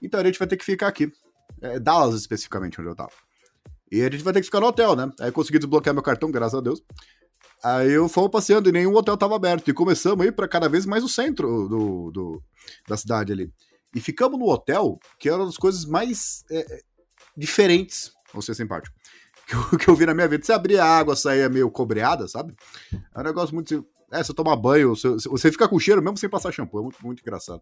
Então a gente vai ter que ficar aqui. É, Dallas, especificamente, onde eu tava. E a gente vai ter que ficar no hotel, né? Aí consegui desbloquear meu cartão, graças a Deus. Aí eu fomos passeando e nenhum hotel tava aberto. E começamos a ir pra cada vez mais o centro do, do- da cidade ali. E ficamos no hotel, que era uma das coisas mais é, é, diferentes, vou ser simpático, que eu, que eu vi na minha vida. Você abria a água, saía meio cobreada, sabe? É um negócio muito. É, você toma banho, você, você fica com cheiro mesmo sem passar shampoo. É muito, muito engraçado.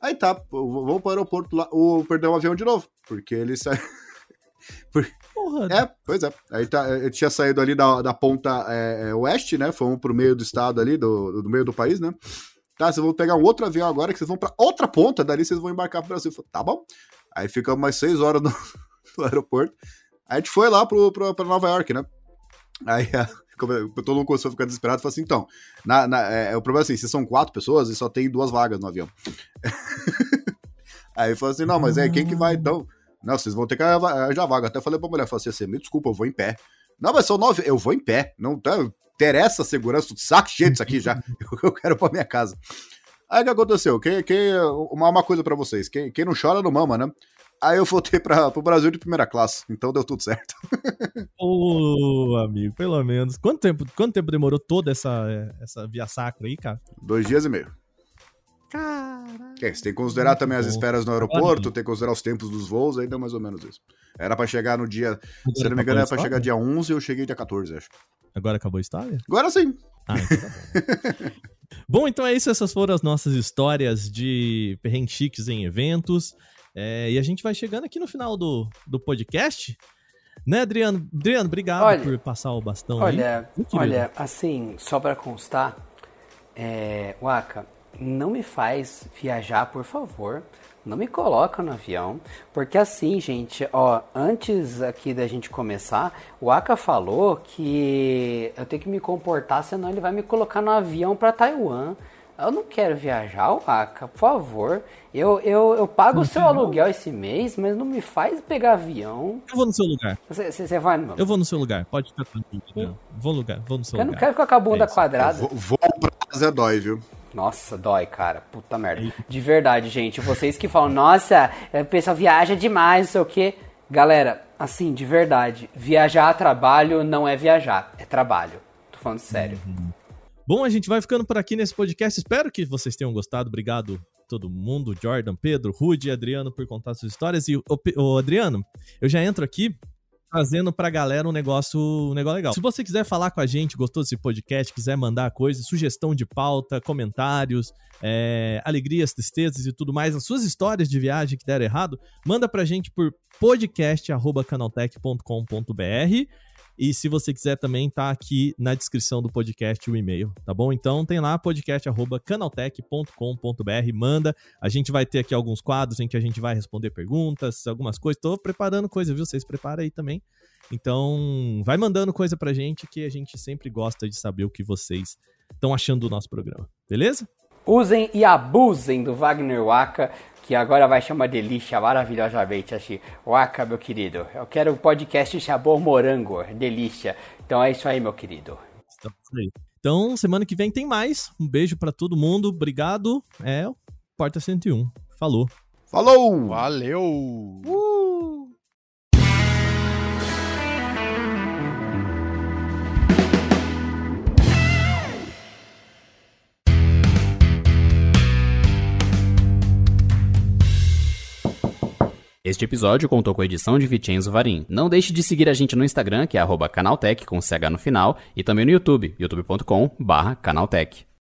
Aí tá, vamos pro aeroporto lá. O, perdeu o avião de novo, porque ele saiu. Porra, É, pois é. Aí tá, ele tinha saído ali da, da ponta é, oeste, né? Fomos pro meio do estado ali, do, do meio do país, né? Tá, vocês vão pegar um outro avião agora que vocês vão pra outra ponta, dali vocês vão embarcar pro Brasil. Falei, tá bom. Aí ficamos mais seis horas no, no aeroporto. Aí a gente foi lá pro, pro, pra Nova York, né? Aí a- todo mundo começou a ficar desesperado e falou assim: então, na, na- é, o problema é assim, se são quatro pessoas e só tem duas vagas no avião. aí falou assim: não, mas é quem que vai então? Não, vocês vão ter que arranjar vaga. Até falei pra mulher, falei assim, me desculpa, eu vou em pé. Não, mas são nove, eu vou em pé. Não tá, interessa a segurança, saco cheio disso aqui já. Eu, quero pra minha casa. Aí o que aconteceu? Quem, quem, uma, uma coisa pra vocês, quem, quem não chora não mama, né? Aí eu voltei pra, pro Brasil de primeira classe, então deu tudo certo. Ô, amigo, pelo menos. Quanto tempo, quanto tempo demorou toda essa, essa via sacra aí, cara? Dois dias e meio. Caraca. É, você tem que considerar Muito também as bom. esperas no aeroporto, tem que considerar os tempos dos voos, aí deu mais ou menos isso. Era pra chegar no dia, se não me engano, era pra chegar dia 11 eu cheguei dia 14, acho. Agora acabou a história? Agora sim. Ah, então tá bom. bom, então é isso. Essas foram as nossas histórias de perrengues chiques em eventos. É, e a gente vai chegando aqui no final do, do podcast. Né, Adriano? Adriano, obrigado Olha, por passar o bastão aí. Olha, querido. olha, assim, só pra constar, é, Waka, não me faz viajar, por favor. Não me coloca no avião, porque assim, gente, ó, antes aqui da gente começar, o Aka falou que eu tenho que me comportar, senão ele vai me colocar no avião pra Taiwan. Eu não quero viajar, Waka, por favor. Eu, eu, eu pago o seu aluguel esse mês, mas não me faz pegar avião. Eu vou no seu lugar. Você, vai no meu Eu vou no seu lugar. Pode ficar tranquilo. Vou no lugar. Vou no seu Eu não lugar. quero ficar com a bunda É quadrada. Vou, vou pra casa dói, viu? Nossa, dói, cara. Puta merda. De verdade, gente. Vocês que falam, nossa, o pessoal viaja demais, não sei o quê. Galera, assim, de verdade, viajar a trabalho não é viajar, é trabalho. Tô falando sério. Bom, a gente vai ficando por aqui nesse podcast. Espero que vocês tenham gostado. Obrigado todo mundo, Jordan, Pedro, Rude e Adriano por contar suas histórias. E o, o Adriano, eu já entro aqui trazendo pra galera um negócio, um negócio legal. Se você quiser falar com a gente, gostou desse podcast, quiser mandar coisas, sugestão de pauta, comentários, é, alegrias, tristezas e tudo mais, as suas histórias de viagem que deram errado, manda pra gente por podcast@canaltech.com.br. E se você quiser também, tá aqui na descrição do podcast o e-mail, tá bom? Então tem lá podcast@canaltech.com.br, manda. A gente vai ter aqui alguns quadros em que a gente vai responder perguntas, algumas coisas. Tô preparando coisa, viu? Vocês preparam aí também. Então, vai mandando coisa pra gente que a gente sempre gosta de saber o que vocês estão achando do nosso programa. Beleza? Usem e abusem do Wagner Waka, que agora vai chamar delícia maravilhosamente assim. Waka, meu querido, eu quero o podcast sabor morango, delícia. Então é isso aí, meu querido. Estamos aí. Então, semana que vem tem mais. Um beijo pra todo mundo. Obrigado. É o Porta 101. Falou! Falou! Valeu! Uh! Este episódio contou com a edição de Vicenzo Varim. Não deixe de seguir a gente no Instagram, que é canaltech com CH no final, e também no YouTube, youtube.com barra canaltech.